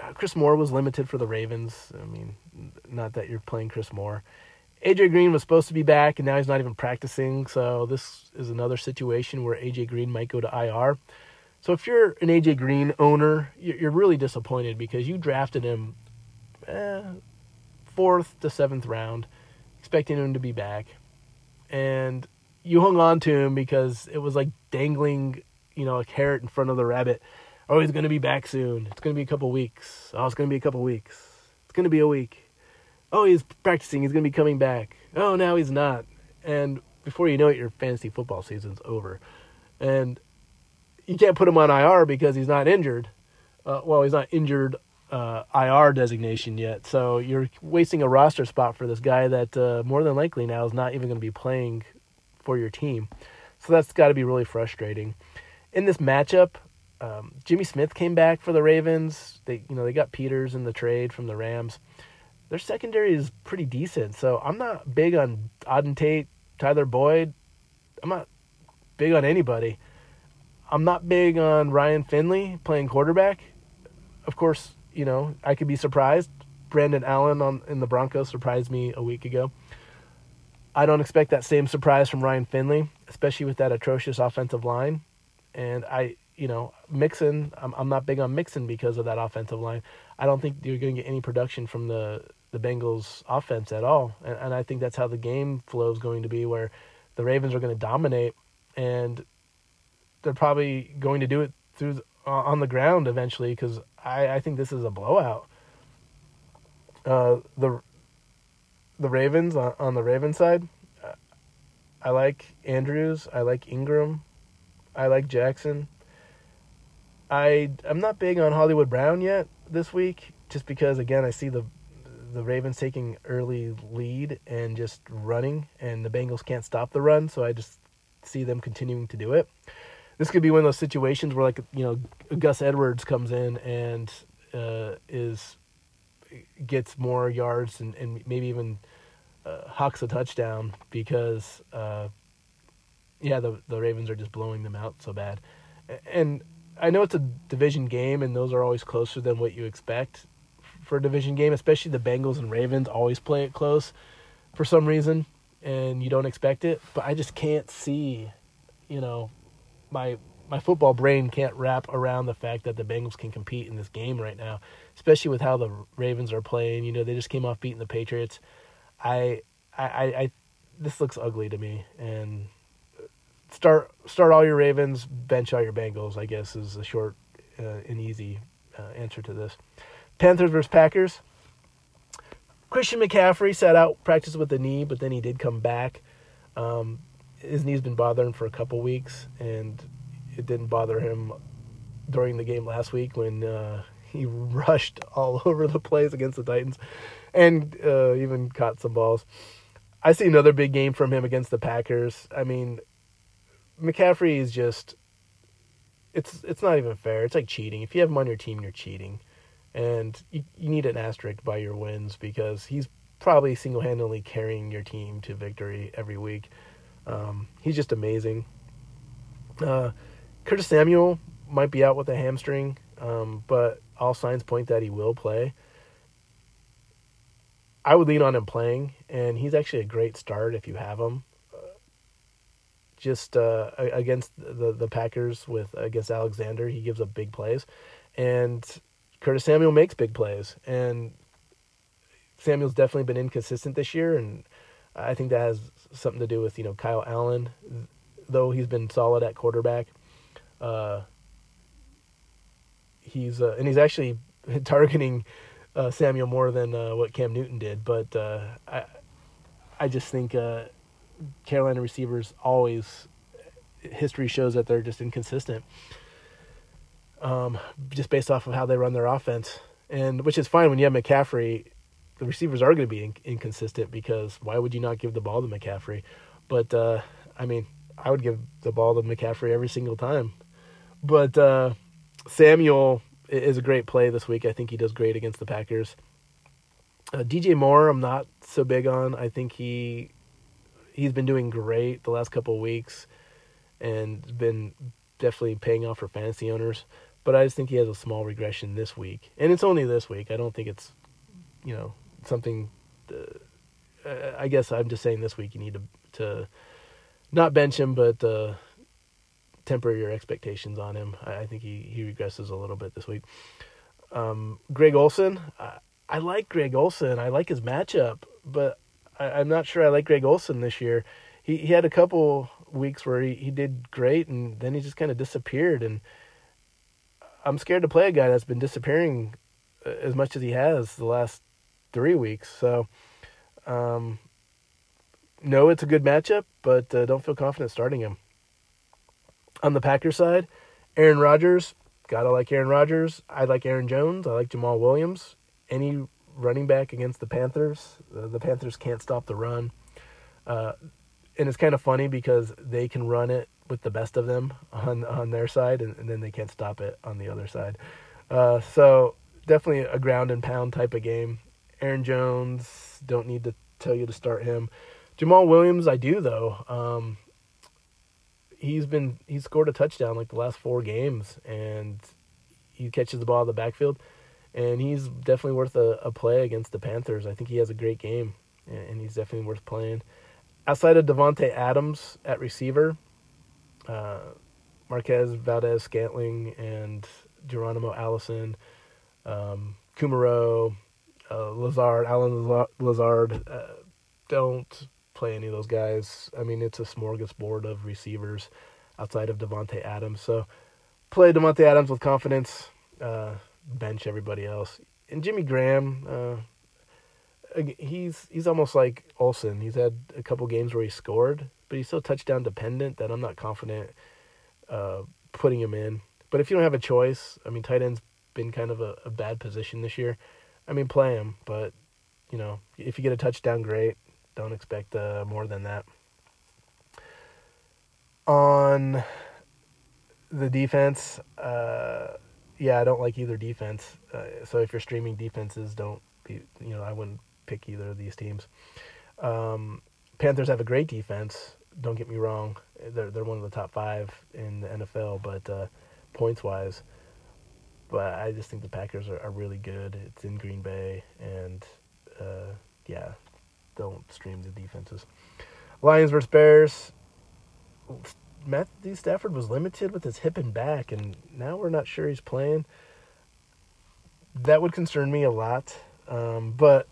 uh, Chris Moore was limited for the Ravens. I mean, not that you're playing Chris Moore. AJ Green was supposed to be back, and now he's not even practicing. So this is another situation where AJ Green might go to IR. So if you're an AJ Green owner, you're really disappointed because you drafted him eh, fourth to seventh round, expecting him to be back, and you hung on to him because it was like dangling, you know, a carrot in front of the rabbit. Oh, he's to be back soon. It's to be a couple weeks. Oh, it's to be a couple weeks. It's to be a week. Oh, he's practicing. He's to be coming back. Oh, now he's not. And before you know it, your fantasy football season's over. And you can't put him on IR because he's not injured. Uh, well, he's not injured uh, IR designation yet. So you're wasting a roster spot for this guy that uh, more than likely now is not even going to be playing for your team. So that's got to be really frustrating. In this matchup, um, Jimmy Smith came back for the Ravens. They, you know, they got Peters in the trade from the Rams. Their secondary is pretty decent, so I'm not big on Auden Tate, Tyler Boyd. I'm not big on anybody. I'm not big on Ryan Finley playing quarterback. Of course, you know I could be surprised. Brandon Allen on in the Broncos surprised me a week ago. I don't expect that same surprise from Ryan Finley, especially with that atrocious offensive line. And I, you know, Mixon, I'm, I'm not big on Mixon because of that offensive line. I don't think you're going to get any production from the, the Bengals offense at all. And, and I think that's how the game flow is going to be, where the Ravens are going to dominate and they're probably going to do it through uh, on the ground eventually because I, I think this is a blowout. Uh, the the Ravens on, on the Ravens side, I like Andrews. I like Ingram. I like Jackson. I I'm not big on Hollywood Brown yet this week, just because again I see the the Ravens taking early lead and just running, and the Bengals can't stop the run, so I just see them continuing to do it. This could be one of those situations where like you know Gus Edwards comes in and uh, is gets more yards and, and maybe even uh, hawks a touchdown because uh, yeah the the Ravens are just blowing them out so bad, and I know it's a division game and those are always closer than what you expect for a division game, especially the Bengals and Ravens always play it close for some reason and you don't expect it, but I just can't see, you know, my my football brain can't wrap around the fact that the Bengals can compete in this game right now, especially with how the Ravens are playing. You know, they just came off beating the Patriots. I, I, I, this looks ugly to me. And start start all your Ravens, bench all your Bengals. I guess is a short uh, and easy uh, answer to this. Panthers versus Packers. Christian McCaffrey sat out practice with the knee, but then he did come back. Um, his knee's been bothering for a couple weeks, and it didn't bother him during the game last week when uh, he rushed all over the place against the Titans and uh, even caught some balls. I see another big game from him against the Packers. I mean, McCaffrey is just it's it's not even fair. It's like cheating. If you have him on your team, you're cheating. And you, you need an asterisk by your wins because he's probably single handedly carrying your team to victory every week. Um, he's just amazing. Uh, Curtis Samuel might be out with a hamstring, um, but all signs point that he will play. I would lean on him playing, and he's actually a great start if you have him. just uh, against the the Packers with against Alexander, he gives up big plays, and Curtis Samuel makes big plays, and Samuel's definitely been inconsistent this year, and I think that has something to do with you know Kyle Allen, though he's been solid at quarterback. Uh, he's uh, and he's actually targeting uh, Samuel more than uh, what Cam Newton did, but uh, I I just think uh, Carolina receivers always history shows that they're just inconsistent. Um, just based off of how they run their offense, and which is fine when you have McCaffrey. The receivers are going to be in- inconsistent because why would you not give the ball to McCaffrey? But uh, I mean, I would give the ball to McCaffrey every single time. But uh, Samuel is a great play this week. I think he does great against the Packers. Uh, DJ Moore, I'm not so big on. I think he he's been doing great the last couple of weeks, and been definitely paying off for fantasy owners. But I just think he has a small regression this week, and it's only this week. I don't think it's, you know, something. Uh, I guess I'm just saying this week you need to to not bench him, but uh, temper your expectations on him. I, I, think he he regresses a little bit this week. Um, Greg Olsen, I, I, like Greg Olsen. I like his matchup, but I, am not sure I like Greg Olsen this year. He he had a couple weeks where he, he did great, and then he just kind of disappeared. And I'm scared to play a guy that's been disappearing uh, as much as he has the last three weeks. So, um, no, it's a good matchup, but uh, don't feel confident starting him. On the Packers side, Aaron Rodgers, gotta like Aaron Rodgers. I like Aaron Jones. I like Jamaal Williams. Any running back against the Panthers, uh, the Panthers can't stop the run. Uh, and it's kind of funny because they can run it with the best of them on on their side, and, and then they can't stop it on the other side. Uh, so definitely a ground and pound type of game. Aaron Jones, don't need to tell you to start him. Jamaal Williams, I do though. Um, he's been he scored a touchdown like the last four games, and he catches the ball in the backfield, and he's definitely worth a, a play against the Panthers. I think he has a great game, and he's definitely worth playing. Outside of Davante Adams at receiver, uh, Marquez Valdes-Scantling and Geronimo Allison, um, Kumerow, uh, Lazard, Allen Lazard. Uh, don't play any of those guys. I mean, it's a smorgasbord of receivers outside of Davante Adams. So play Davante Adams with confidence. Uh, bench everybody else. And Jimmy Graham, uh, he's he's almost like Olsen. He's had a couple games where he scored, but he's so touchdown dependent that I'm not confident uh, putting him in. But if you don't have a choice, I mean, tight end's been kind of a, a bad position this year. I mean, play him, but you know, if you get a touchdown, great. Don't expect uh, more than that. On the defense, uh, yeah, I don't like either defense. Uh, so if you're streaming defenses, don't be, you know, I wouldn't pick either of these teams. Um, Panthers have a great defense. Don't get me wrong; they're they're one of the top five in the NFL, but uh, points wise, but I just think the Packers are, are really good. It's in Green Bay, and uh, yeah, don't stream the defenses. Lions versus Bears. Matthew Stafford was limited with his hip and back, and now we're not sure he's playing. That would concern me a lot, um, but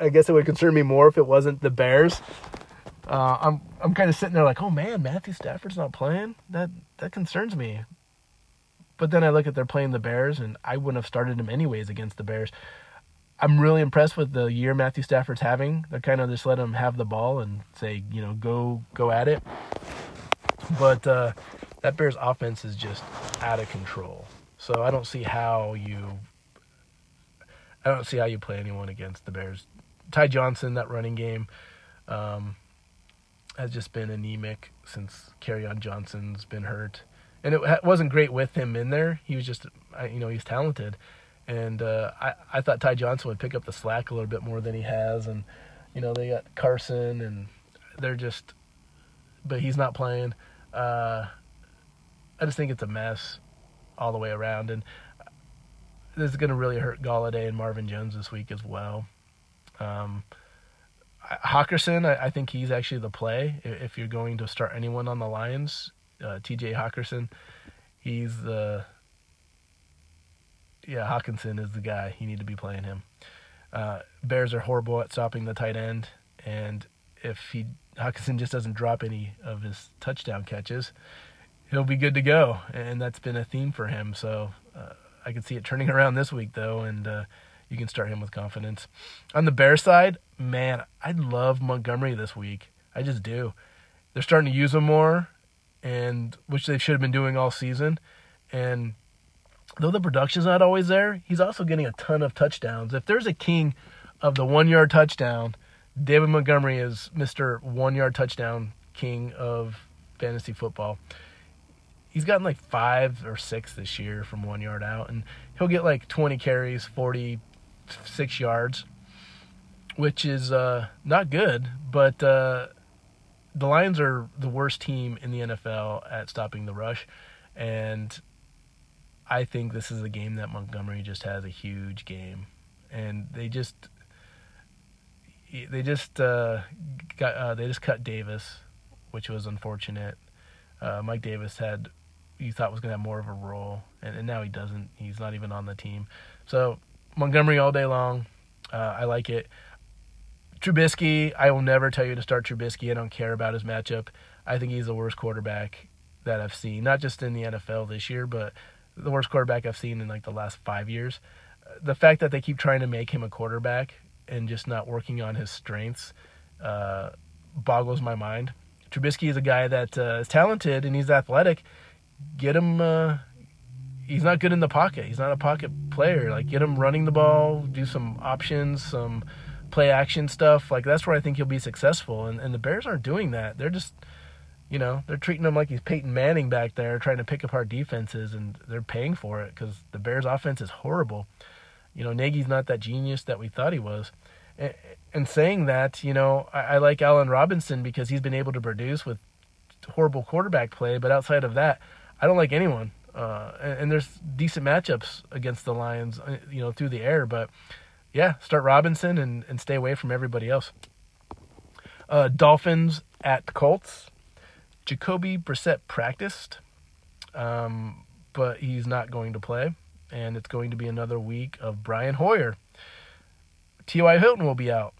I guess it would concern me more if it wasn't the Bears. Uh, I'm I'm kind of sitting there like, oh man, Matthew Stafford's not playing. That that concerns me. But then I look at they're playing the Bears, and I wouldn't have started him anyways against the Bears. I'm really impressed with the year Matthew Stafford's having. They're kind of just let him have the ball and say, you know, go go at it. But uh, that Bears offense is just out of control. So I don't see how you. I don't see how you play anyone against the Bears. Ty Johnson, that running game, um, has just been anemic since Kerryon Johnson's been hurt, and it wasn't great with him in there. He was just, you know, he's talented and uh, I I thought Ty Johnson would pick up the slack a little bit more than he has, and you know they got Carson, and they're just, but he's not playing. Uh, I just think it's a mess all the way around, and this is going to really hurt Golladay and Marvin Jones this week as well. Um, Hockenson, I, I, think he's actually the play if you're going to start anyone on the Lions. Uh, T.J. Hockenson, he's the yeah, Hockenson is the guy. You need to be playing him. Uh, Bears are horrible at stopping the tight end, and if he Hockenson just doesn't drop any of his touchdown catches, he'll be good to go. And that's been a theme for him. So uh, I can see it turning around this week, though, and uh, you can start him with confidence. On the Bear side, man, I love Montgomery this week. I just do. They're starting to use him more, and which they should have been doing all season. And though the production's not always there, he's also getting a ton of touchdowns. If there's a king of the one yard touchdown, David Montgomery is Mr. One Yard Touchdown King of fantasy football. He's gotten like five or six this year from one yard out, and he'll get like 20 carries, 46 yards. which is uh, not good. But uh, the Lions are the worst team in the NFL at stopping the rush, and I think this is a game that Montgomery just has a huge game, and they just they just uh, got uh, they just cut Davis, which was unfortunate. Uh, Mike Davis had you thought was going to have more of a role, and, and, now he doesn't. He's not even on the team. So Montgomery all day long. Uh, I like it. Trubisky, I will never tell you to start Trubisky. I don't care about his matchup. I think he's the worst quarterback that I've seen, not just in the NFL this year, but the worst quarterback I've seen in like the last five years. The fact that they keep trying to make him a quarterback and just not working on his strengths uh, boggles my mind. Trubisky is a guy that uh, is talented and he's athletic. Get him. Uh, he's not good in the pocket. He's not a pocket player. Like get him running the ball, do some options, some play action stuff. Like that's where I think he'll be successful. And and the Bears aren't doing that. They're just you know, they're treating him like he's Peyton Manning back there trying to pick apart defenses and they're paying for it cuz the Bears offense is horrible. You know, Nagy's not that genius that we thought he was. And saying that, you know, I, I like Allen Robinson because he's been able to produce with horrible quarterback play, but outside of that, I don't like anyone. Uh, and, and, there's decent matchups against the Lions, uh, you know, through the air. But yeah, start Robinson and, and stay away from everybody else. Uh, Dolphins at Colts. Jacoby Brissett practiced, um, but he's not going to play. And it's going to be another week of Brian Hoyer. T.Y. Hilton will be out.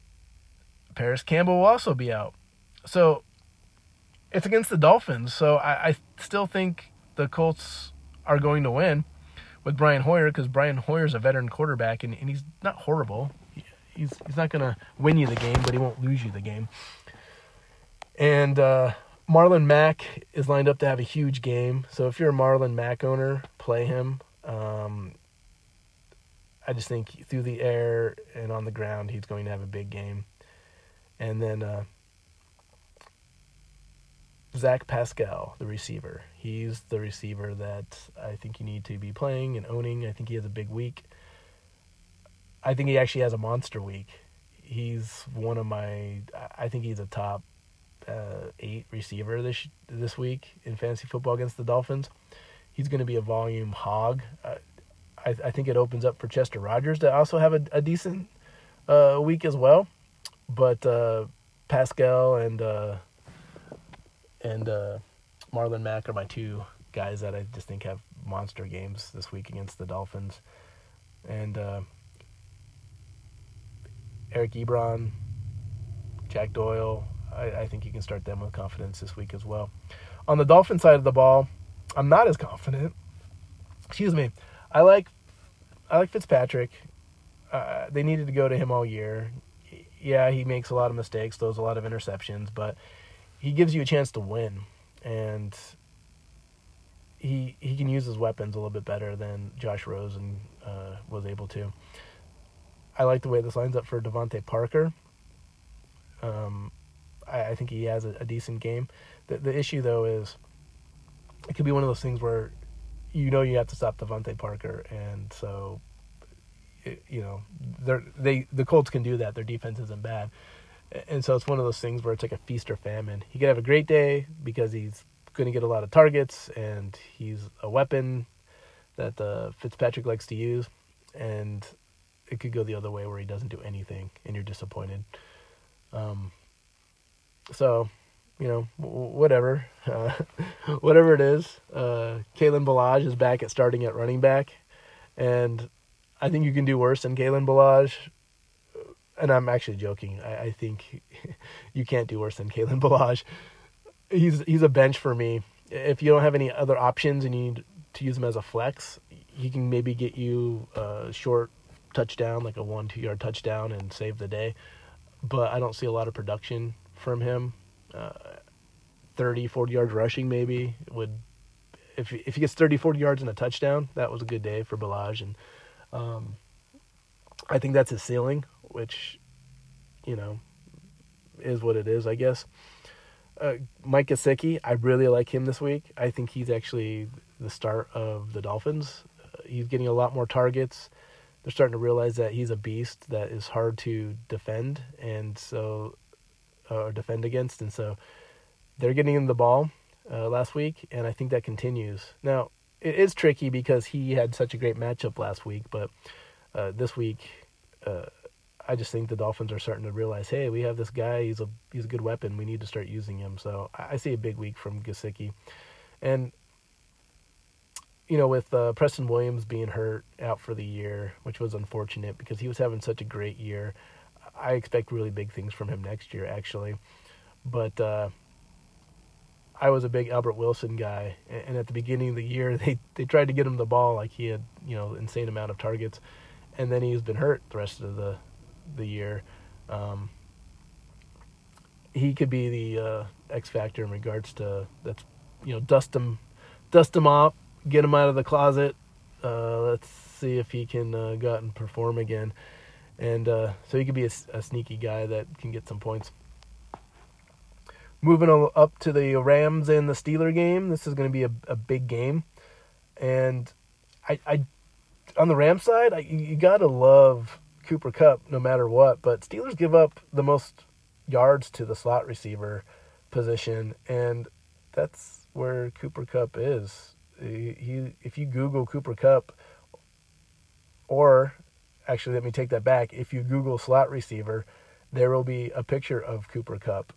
Parris Campbell will also be out. So it's against the Dolphins. So I, I still think the Colts are going to win with Brian Hoyer because Brian Hoyer's a veteran quarterback and, and he's not horrible. He's he's not to win you the game, but he won't lose you the game. And uh, Marlon Mack is lined up to have a huge game. So if you're a Marlon Mack owner, play him. Um, I just think through the air and on the ground, he's going to have a big game. And then uh, Zach Pascal, the receiver. He's the receiver that I think you need to be playing and owning. I think he has a big week. I think he actually has a monster week. He's one of my. I think he's a top uh, eight receiver this this week in fantasy football against the Dolphins. He's going to be a volume hog. Uh, I, I think it opens up for Chester Rogers to also have a, a decent uh, week as well. But uh, Pascal and uh, and uh, Marlon Mack are my two guys that I just think have monster games this week against the Dolphins. And uh, Eric Ebron, Jack Doyle, I, I think you can start them with confidence this week as well. On the Dolphin side of the ball, I'm not as confident. Excuse me. I like I like Fitzpatrick. Uh, they needed to go to him all year. Yeah, he makes a lot of mistakes, throws a lot of interceptions, but he gives you a chance to win, and he he can use his weapons a little bit better than Josh Rosen uh, was able to. I like the way this lines up for DeVante Parker. Um, I, I, think he has a, a decent game. The, the issue though is it could be one of those things where you know you have to stop DeVante Parker, and so it, you know they they the Colts can do that. Their defense isn't bad, and so it's one of those things where it's like a feast or famine. He could have a great day because he's going to get a lot of targets, and he's a weapon that uh, Fitzpatrick likes to use, and it could go the other way where he doesn't do anything, and you're disappointed. Um, so you know, whatever, uh, whatever it is. Uh, Kalen Ballage is back at starting at running back, and I think you can do worse than Kalen Ballage. And I'm actually joking. I, I think you can't do worse than Kalen Ballage. He's he's a bench for me. If you don't have any other options and you need to use him as a flex, he can maybe get you a short touchdown, like a one two yard touchdown, and save the day. But I don't see a lot of production from him uh, 30, 40 yards rushing maybe would if if he gets 30, 40 yards and a touchdown, that was a good day for Ballage and um, I think that's his ceiling, which you know is what it is, I guess. Uh, Mike Gesicki, I really like him this week. I think he's actually the start of the Dolphins. Uh, he's getting a lot more targets. they're starting to realize that he's a beast that is hard to defend, and so or defend against, and so they're getting him the ball uh, last week, and I think that continues. Now it is tricky because he had such a great matchup last week, but uh, this week, uh, I just think the Dolphins are starting to realize, hey, we have this guy. He's a he's a good weapon. We need to start using him. So I see a big week from Gesicki, and you know, with uh, Preston Williams being hurt out for the year, which was unfortunate because he was having such a great year. I expect really big things from him next year, actually. But uh, I was a big Albert Wilson guy, and at the beginning of the year, they they tried to get him the ball like he had you know insane amount of targets, and then he's been hurt the rest of the the year. Um, he could be the uh, X factor in regards to that's you know dust him, dust him off, get him out of the closet. Uh, let's see if he can uh, go out and perform again, and uh, so he could be a, a sneaky guy that can get some points. Moving up to the Rams and the Steeler game, this is going to be a, a big game, and I, I on the Ram side, I, you got to love Cooper Kupp no matter what. But Steelers give up the most yards to the slot receiver position, and that's where Cooper Kupp is. He, he if you Google Cooper Kupp, or actually let me take that back. If you Google slot receiver, there will be a picture of Cooper Kupp.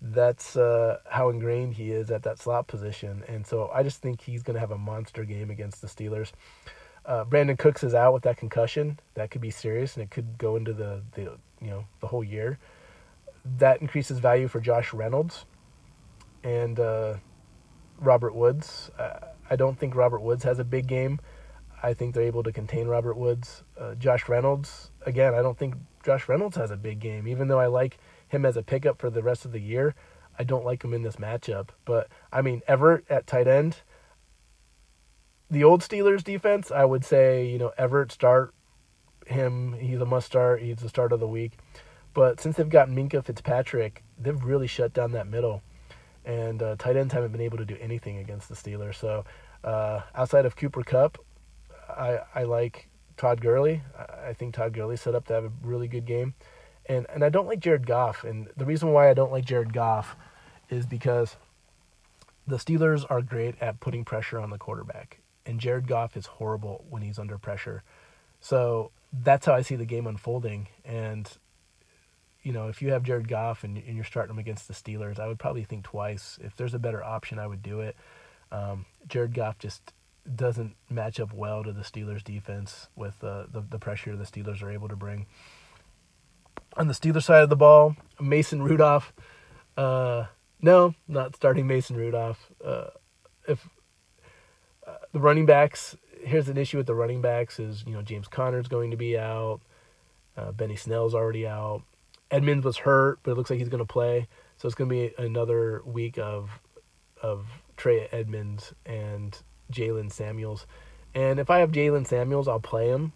that's uh, how ingrained he is at that slot position. And so I just think he's going to have a monster game against the Steelers. Uh, Brandin Cooks is out with that concussion. That could be serious, and it could go into the, the you know the whole year. That increases value for Josh Reynolds and uh, Robert Woods. Uh, I don't think Robert Woods has a big game. I think they're able to contain Robert Woods. Uh, Josh Reynolds, again, I don't think Josh Reynolds has a big game, even though I like him as a pickup for the rest of the year. I don't like him in this matchup. But I mean, Everett at tight end. The old Steelers defense, I would say, you know, Everett start him. He's a must start. He's the start of the week. But since they've got Minkah Fitzpatrick, they've really shut down that middle. And uh, tight ends haven't been able to do anything against the Steelers. So uh, outside of Cooper Kupp, I, I like Todd Gurley. I think Todd Gurley set up to have a really good game and and I don't like Jared Goff. And the reason why I don't like Jared Goff is because the Steelers are great at putting pressure on the quarterback, and Jared Goff is horrible when he's under pressure. So that's how I see the game unfolding. And you know, if you have Jared Goff and, and you're starting him against the Steelers, I would probably think twice. If there's a better option, I would do it. Um, Jared Goff just doesn't match up well to the Steelers defense with uh, the the pressure the Steelers are able to bring on the Steeler side of the ball, Mason Rudolph. Uh, no, not starting Mason Rudolph. Uh, if the running backs, here's an issue with the running backs is you know James Conner's going to be out, uh, Benny Snell's already out, Edmonds was hurt, but it looks like he's going to play, so it's going to be another week of of Trey Edmonds and Jaylen Samuels. And if I have Jaylen Samuels, I'll play him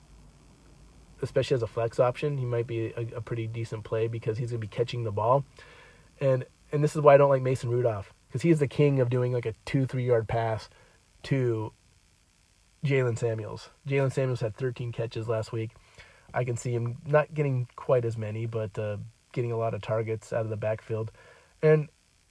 especially as a flex option, he might be a, a pretty decent play because he's going to be catching the ball. And and this is why I don't like Mason Rudolph because he's the king of doing like a two three yard pass to Jaylen Samuels. Jaylen Samuels had 13 catches last week. I can see him not getting quite as many, but uh, getting a lot of targets out of the backfield. And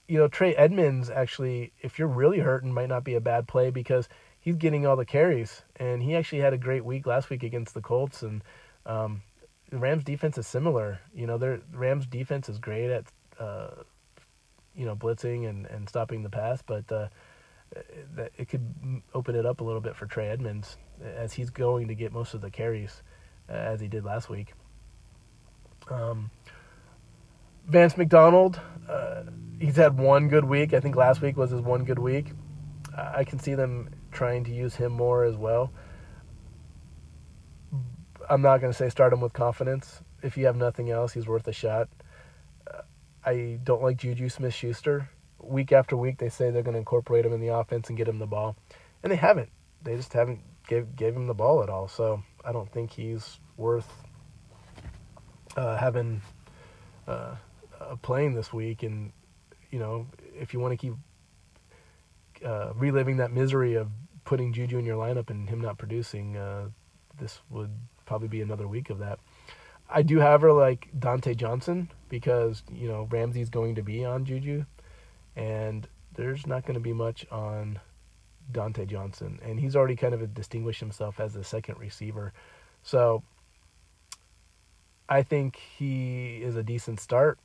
you know Trey Edmonds actually, if you're really hurting, might not be a bad play because he's getting all the carries, and he actually had a great week last week against the Colts and um, the Rams defense is similar. You know, their Rams defense is great at uh, you know blitzing and, and stopping the pass, but uh, it could open it up a little bit for Trey Edmonds as he's going to get most of the carries uh, as he did last week. Um, Vance McDonald, uh, he's had one good week. I think last week was his one good week. I can see them trying to use him more as well. I'm not going to say start him with confidence. If you have nothing else, he's worth a shot. Uh, I don't like Juju Smith Schuster. Week after week, they say they're going to incorporate him in the offense and get him the ball, and they haven't. They just haven't gave gave him the ball at all. So I don't think he's worth uh, having uh, uh, playing this week. And you know, if you want to keep uh, reliving that misery of putting Juju in your lineup and him not producing, uh, this would probably be another week of that. I do, however, like Diontae Johnson because you know Ramsey's going to be on Juju, and there's not going to be much on Diontae Johnson, and he's already kind of distinguished himself as a second receiver. So I think he is a decent start.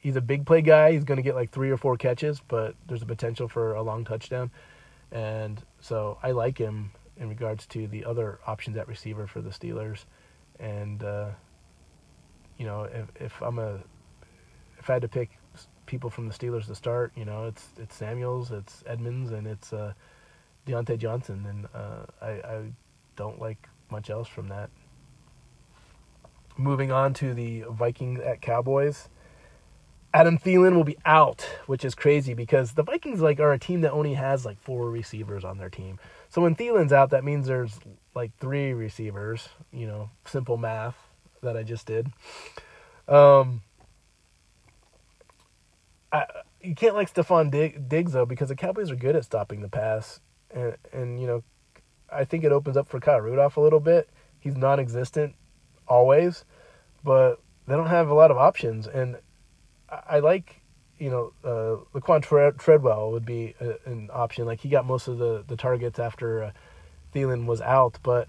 He's a big play guy. He's going to get like three or four catches, but there's a potential for a long touchdown. And so I like him in regards to the other options at receiver for the Steelers. And, uh, you know, if, if I'm a, if I had to pick people from the Steelers to start, you know, it's it's Samuels, it's Edmonds, and it's uh, Diontae Johnson, and uh, I, I don't like much else from that. Moving on to the Vikings at Cowboys. Adam Thielen will be out, which is crazy because the Vikings like are a team that only has like four receivers on their team. So when Thielen's out, that means there's like three receivers. You know, simple math that I just did. Um, I, you can't like Stefon Diggs though because the Cowboys are good at stopping the pass, and and you know, I think it opens up for Kyle Rudolph a little bit. He's non-existent always, but they don't have a lot of options. And I, I like, you know, uh, Laquon Treadwell would be a, an option. Like he got most of the, the targets after uh, Thielen was out, but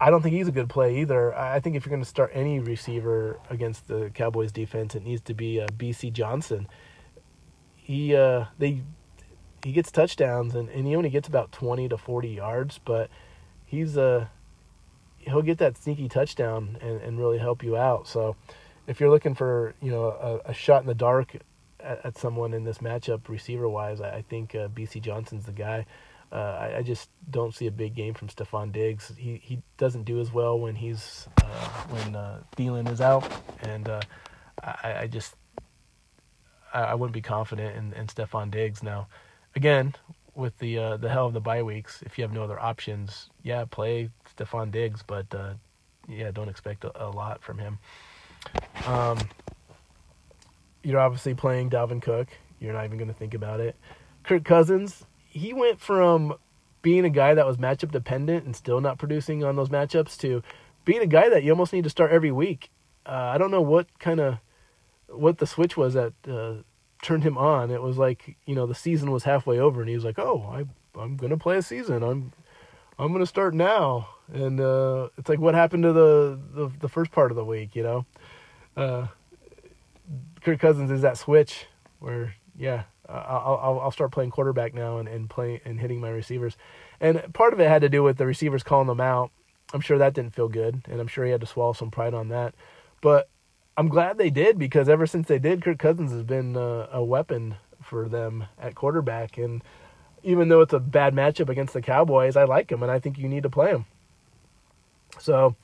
I don't think he's a good play either. I think if you're going to start any receiver against the Cowboys defense, it needs to be uh, Bisi Johnson. He uh, they he gets touchdowns and, and he only gets about 20 to 40 yards, but he's a uh, he'll get that sneaky touchdown and, and really help you out. So if you're looking for you know a, a shot in the dark at, at, someone in this matchup receiver wise, I, I think uh, Bisi Johnson's the guy. Uh, I, I, just don't see a big game from Stefon Diggs. He he doesn't do as well when he's uh, when uh, Thielen is out, and uh, I, I just I, I wouldn't be confident in, in Stefon Diggs now. Again, with the uh, the hell of the bye weeks, if you have no other options, yeah, play Stefon Diggs, but uh, yeah, don't expect a, a, lot from him. Um, you're obviously playing Dalvin Cook. You're not even going to think about it. Kirk Cousins, he went from being a guy that was matchup dependent and still not producing on those matchups to being a guy that you almost need to start every week. Uh, I don't know what kind of what the switch was that uh, turned him on. It was like you know the season was halfway over, and he was like, "Oh, I I'm gonna play a season. I'm I'm gonna start now." And uh, it's like, what happened to the, the the first part of the week? You know, uh, Kirk Cousins is that switch where yeah, I'll I'll, start playing quarterback now and and play and hitting my receivers. And part of it had to do with the receivers calling them out. I'm sure that didn't feel good, and I'm sure he had to swallow some pride on that. But I'm glad they did because ever since they did, Kirk Cousins has been uh, a weapon for them at quarterback. And even though it's a bad matchup against the Cowboys, I like him and I think you need to play him. So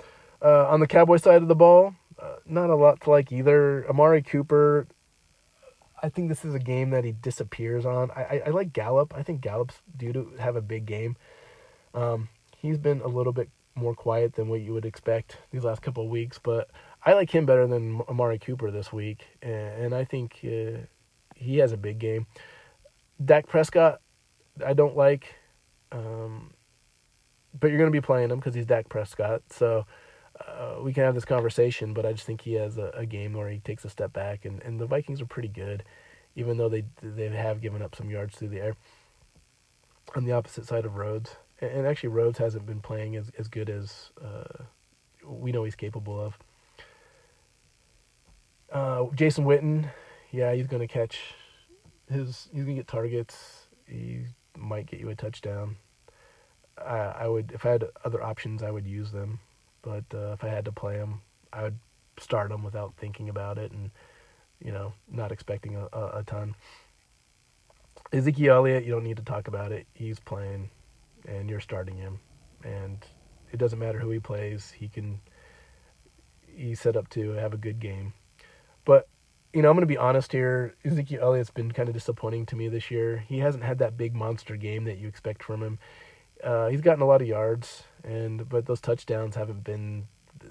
uh, on the Cowboy side of the ball, uh, not a lot to like either. Amari Cooper, I think this is a game that he disappears on. I, I, I like Gallup. I think Gallup's due to have a big game. Um, he's been a little bit more quiet than what you would expect these last couple of weeks, but I like him better than Amari Cooper this week, and I think uh, he has a big game. Dak Prescott, I don't like, um, but you're going to be playing him because he's Dak Prescott. So uh, we can have this conversation, but I just think he has a, a, game where he takes a step back, and, and the Vikings are pretty good, even though they they have given up some yards through the air. On the opposite side of Rhodes, and, and actually Rhodes hasn't been playing as as good as uh, we know he's capable of. Uh, Jason Witten, yeah, he's gonna catch his. He's gonna get targets. He might get you a touchdown. I, I would, if I had other options, I would use them. But uh, if I had to play him, I would start him without thinking about it and you know not expecting a, a, a ton. Ezekiel Elliott, you don't need to talk about it. He's playing, and you're starting him, and it doesn't matter who he plays. He can. He's set up to have a good game. But you know, I'm going to be honest here. Ezekiel Elliott's been kind of disappointing to me this year. He hasn't had that big monster game that you expect from him. Uh, he's gotten a lot of yards, and but those touchdowns haven't been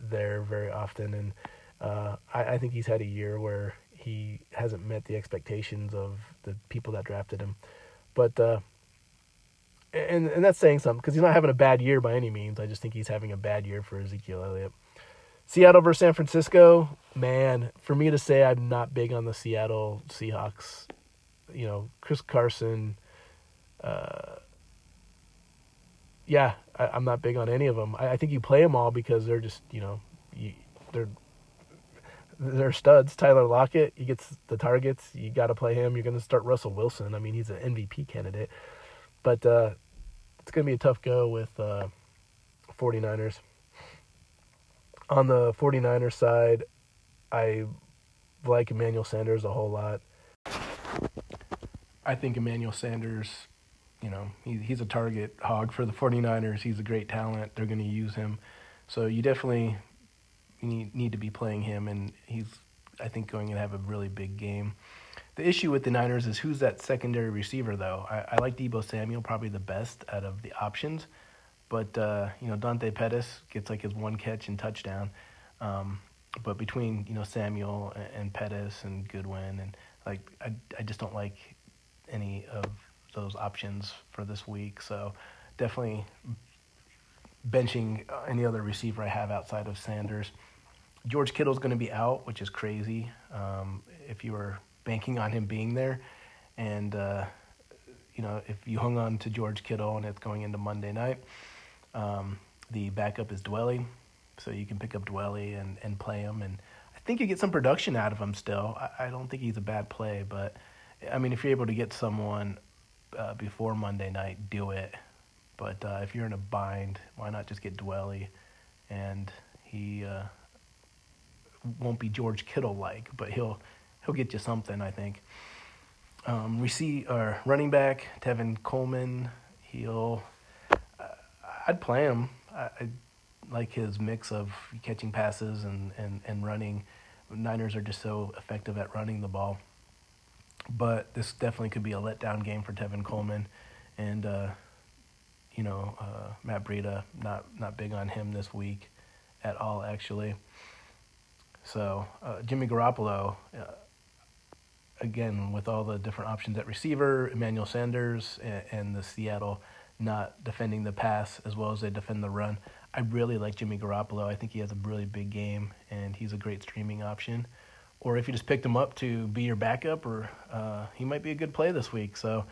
there very often. And uh, I, I think he's had a year where he hasn't met the expectations of the people that drafted him. But uh, and and that's saying something because he's not having a bad year by any means. I just think he's having a bad year for Ezekiel Elliott. Seattle versus San Francisco, man. For me to say I'm not big on the Seattle Seahawks, you know, Chris Carson. Uh, yeah, I, am not big on any of them. I, I, think you play them all because they're just you know, you, they're they're studs. Tyler Lockett, he gets the targets. You got to play him. You're going to start Russell Wilson. I mean, he's an MVP candidate. But uh, it's going to be a tough go with uh, 49ers. On the 49ers side, I like Emmanuel Sanders a whole lot. I think Emmanuel Sanders, you know, he, he's a target hog for the 49ers. He's a great talent. They're going to use him. So you definitely need, need to be playing him, and he's, I think, going to have a really big game. The issue with the Niners is who's that secondary receiver, though. I, I like Deebo Samuel, probably the best out of the options. But, uh, you know, Dante Pettis gets like his one catch and touchdown. Um, but between, you know, Samuel and, and Pettis and Goodwin, and like, I, I just don't like any of those options for this week. So definitely benching any other receiver I have outside of Sanders. George Kittle's going to be out, which is crazy. Um, if you were banking on him being there, and uh, you know if you hung on to George Kittle and it's going into Monday night, um, the backup is Dwelley, so you can pick up Dwelley and and play him, and I think you get some production out of him still. I, I don't think he's a bad play, but I mean if you're able to get someone uh, before Monday night, do it. But uh, if you're in a bind, why not just get Dwelley? and he uh, won't be George Kittle like, but he'll he'll get you something. I think. Um, receive or running back Tevin Coleman. He'll. Uh, I'd play him. I, I like his mix of catching passes and, and, and running. Niners are just so effective at running the ball. But this definitely could be a letdown game for Tevin Coleman, and uh, you know uh, Matt Breida not not big on him this week at all actually. So uh, Jimmy Garoppolo, uh, again with all the different options at receiver, Emmanuel Sanders and, and, the Seattle not defending the pass as well as they defend the run. I really like Jimmy Garoppolo. I think he has a really big game and he's a great streaming option. Or if you just picked him up to be your backup, or uh, he might be a good play this week. So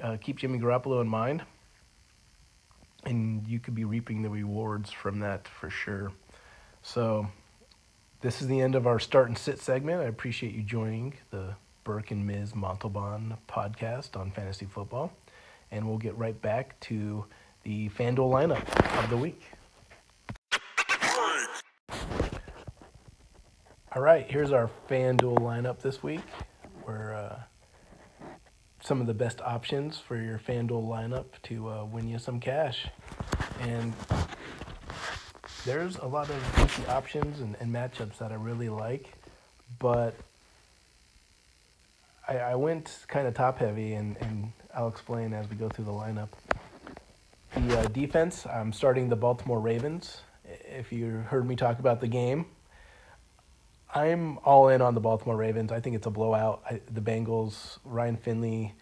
uh, keep Jimmy Garoppolo in mind, and you could be reaping the rewards from that for sure. So this is the end of our start and sit segment. I appreciate you joining the Burke and Ms. Montalban podcast on fantasy football. And we'll get right back to the FanDuel lineup of the week. All right, here's our FanDuel lineup this week. Where uh, some of the best options for your FanDuel lineup to uh, win you some cash. And there's a lot of easy options and, and matchups that I really like, but I, I went kind of top heavy, and, and I'll explain as we go through the lineup. The uh, defense, I'm starting the Baltimore Ravens. If you heard me talk about the game, I'm all in on the Baltimore Ravens. I think it's a blowout. I, the Bengals, Ryan Finley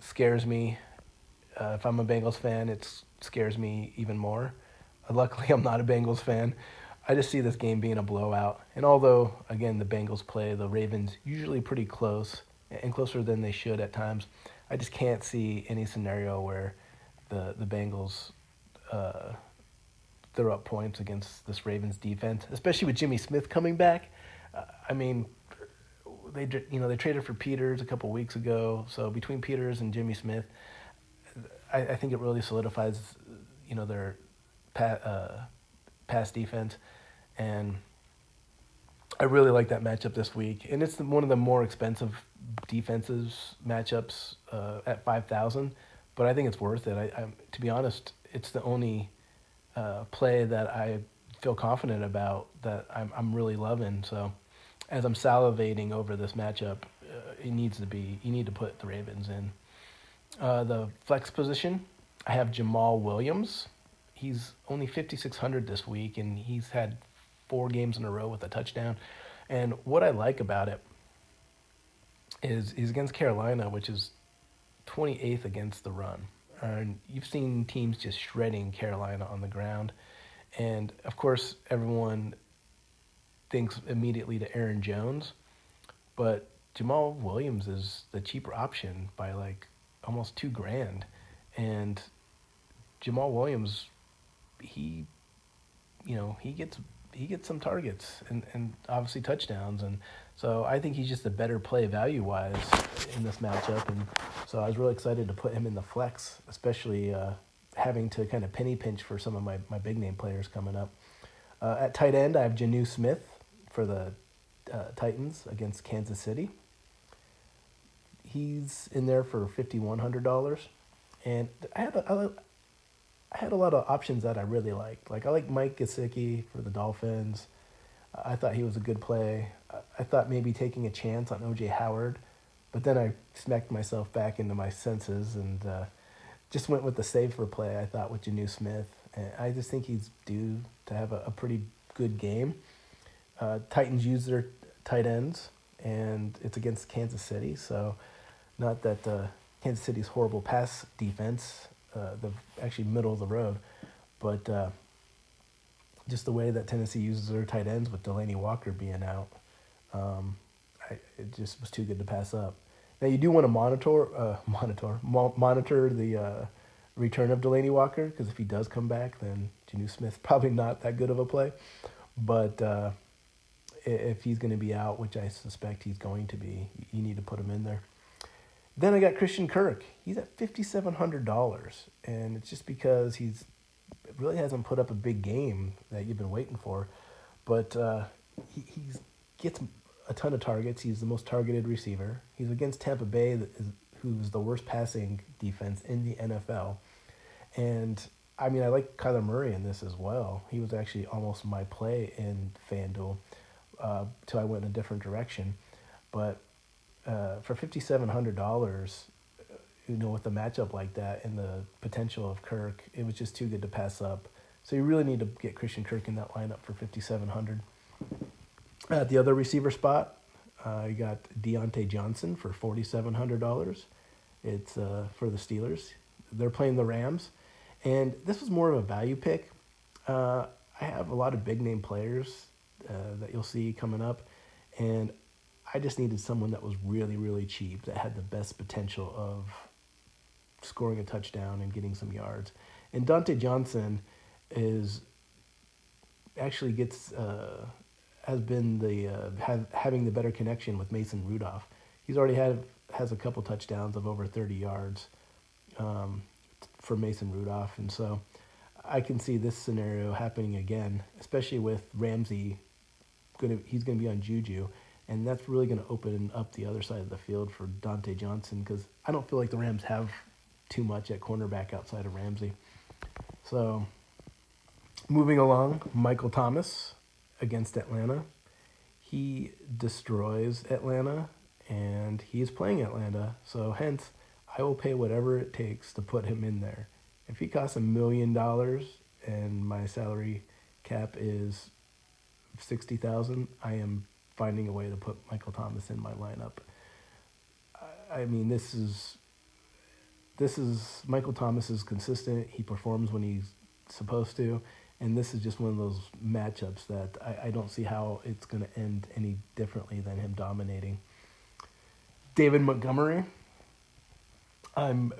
scares me. Uh, if I'm a Bengals fan, it scares me even more. Luckily, I'm not a Bengals fan. I just see this game being a blowout. And although, again, the Bengals play the Ravens usually pretty close and closer than they should at times, I just can't see any scenario where the, the Bengals uh, throw up points against this Ravens defense, especially with Jimmy Smith coming back. I mean, they you know they traded for Peters a couple weeks ago, so between Peters and Jimmy Smith, I, I think it really solidifies you know their pa- uh, pass defense, and I really like that matchup this week. And it's one of the more expensive defenses matchups uh, at five thousand, but I think it's worth it. I, I, to be honest, it's the only uh, play that I feel confident about that I'm I'm really loving. So, as I'm salivating over this matchup, uh, it needs to be you need to put the Ravens in. Uh, the flex position, I have Jamaal Williams he's only 5600 this week and he's had four games in a row with a touchdown. And what I like about it is he's against Carolina, which is 28th against the run. And you've seen teams just shredding Carolina on the ground. And of course, everyone thinks immediately to Aaron Jones, but Jamaal Williams is the cheaper option by like almost two grand. And Jamaal Williams, he, you know, he gets he gets some targets and, and obviously touchdowns and so I think he's just a better play value wise in this matchup and so I was really excited to put him in the flex, especially uh, having to kind of penny pinch for some of my, my big name players coming up. Uh, at tight end, I have Jonnu Smith for the uh, Titans against Kansas City. He's in there for fifty one hundred dollars, and I had a, I had a lot of options that I really liked. Like I like Mike Gesicki for the Dolphins. I thought he was a good play. I thought maybe taking a chance on OJ Howard, but then I smacked myself back into my senses and uh, just went with the safer play. I thought with Jonnu Smith, and I just think he's due to have a, a pretty good game. Uh, Titans use their tight ends, and it's against Kansas City, so not that uh, Kansas City's horrible pass defense uh, the actually middle of the road, but uh, just the way that Tennessee uses their tight ends with Delanie Walker being out, um, I, it just was too good to pass up. Now you do want to monitor uh, monitor mo- monitor the uh, return of Delanie Walker because if he does come back, then Jonnu Smith probably not that good of a play, but uh, if he's going to be out, which I suspect he's going to be, you need to put him in there. Then I got Christian Kirk. He's at fifty seven hundred dollars, and it's just because he's really hasn't put up a big game that you've been waiting for, but uh, he he's, gets a ton of targets. He's the most targeted receiver. He's against Tampa Bay, who's the worst passing defense in the NFL, and I mean I like Kyler Murray in this as well. He was actually almost my play in FanDuel, uh, till I went in a different direction, but uh, for fifty seven hundred dollars, you know, with a matchup like that and the potential of Kirk, it was just too good to pass up. So you really need to get Christian Kirk in that lineup for fifty seven hundred. At the other receiver spot, uh, you got Diontae Johnson for forty seven hundred dollars. It's uh, for the Steelers. They're playing the Rams, and this was more of a value pick. Uh, I have a lot of big name players uh, that you'll see coming up, and I just needed someone that was really, really cheap, that had the best potential of scoring a touchdown and getting some yards. And Diontae Johnson is actually gets uh, has been the uh, have, having the better connection with Mason Rudolph. He's already had has a couple touchdowns of over thirty yards um, for Mason Rudolph, and so I can see this scenario happening again, especially with Ramsey. Gonna he's gonna be on Juju, and that's really going to open up the other side of the field for Diontae Johnson because I don't feel like the Rams have too much at cornerback outside of Ramsey. So, moving along, Michael Thomas against Atlanta. He destroys Atlanta, and he is playing Atlanta. So, hence, I will pay whatever it takes to put him in there. If he costs a million dollars and my salary cap is sixty thousand, I am finding a way to put Michael Thomas in my lineup. I, I mean, this is this is Michael Thomas is consistent. He performs when he's supposed to, and this is just one of those matchups that I, I don't see how it's going to end any differently than him dominating. David Montgomery. I'm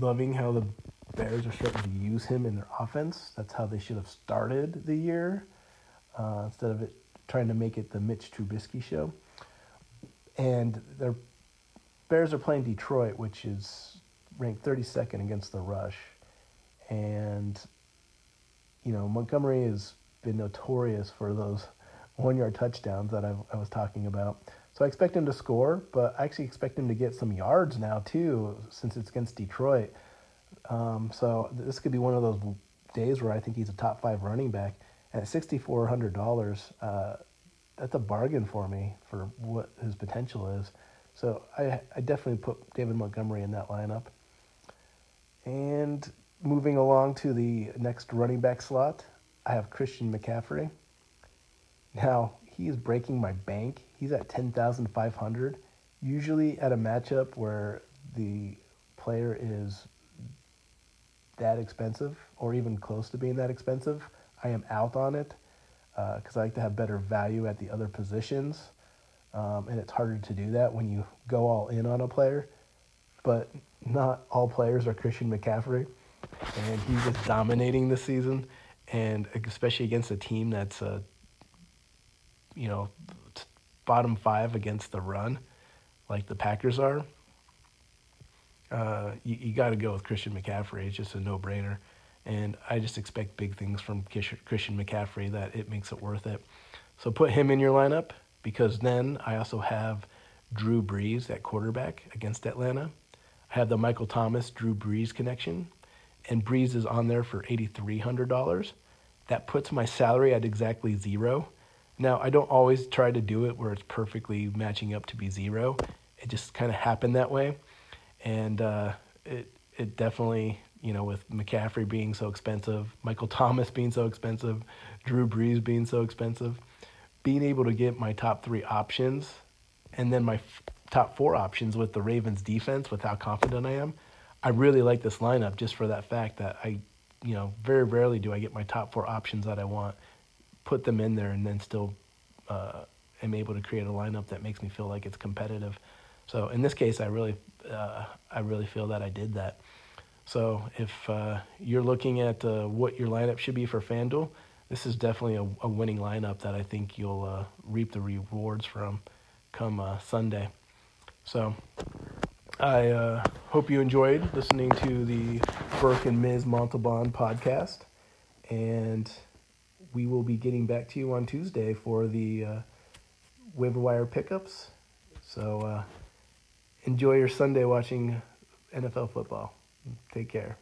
loving how the Bears are starting to use him in their offense. That's how they should have started the year, uh, instead of it trying to make it the Mitch Trubisky show. And their Bears are playing Detroit, which is ranked 32nd against the rush. And, you know, Montgomery has been notorious for those one yard touchdowns that I've, I was talking about. So I expect him to score, but I actually expect him to get some yards now, too, since it's against Detroit. Um, so this could be one of those days where I think he's a top five running back at sixty four hundred dollars, uh, that's a bargain for me for what his potential is. So I I definitely put David Montgomery in that lineup. And moving along to the next running back slot, I have Christian McCaffrey. Now he is breaking my bank. He's at ten thousand five hundred. Usually at a matchup where the player is that expensive or even close to being that expensive, I am out on it because uh, I like to have better value at the other positions. Um, and it's harder to do that when you go all in on a player. But not all players are Christian McCaffrey, and he's just dominating this season, and especially against a team that's, uh, you know, bottom five against the run, like the Packers are. Uh, you, you got to go with Christian McCaffrey. It's just a no-brainer, and I just expect big things from Christian McCaffrey that it makes it worth it. So put him in your lineup because then I also have Drew Brees at quarterback against Atlanta. I have the Michael Thomas Drew Brees connection, and Brees is on there for $8,300. That puts my salary at exactly zero. Now, I don't always try to do it where it's perfectly matching up to be zero. It just kind of happened that way. And uh, it, it definitely, you know, with McCaffrey being so expensive, Michael Thomas being so expensive, Drew Brees being so expensive, being able to get my top three options and then my f- top four options with the Ravens defense, with how confident I am, I really like this lineup just for that fact that I, you know, very rarely do I get my top four options that I want, put them in there, and then still uh, am able to create a lineup that makes me feel like it's competitive. So in this case, I really, uh, I really feel that I did that. So if uh, you're looking at uh, what your lineup should be for FanDuel, this is definitely a, a winning lineup that I think you'll uh, reap the rewards from come uh, Sunday. So I uh, hope you enjoyed listening to the Burke and Ms. Montalban podcast. And we will be getting back to you on Tuesday for the uh, waiver wire pickups. So uh, enjoy your Sunday watching NFL football. Take care.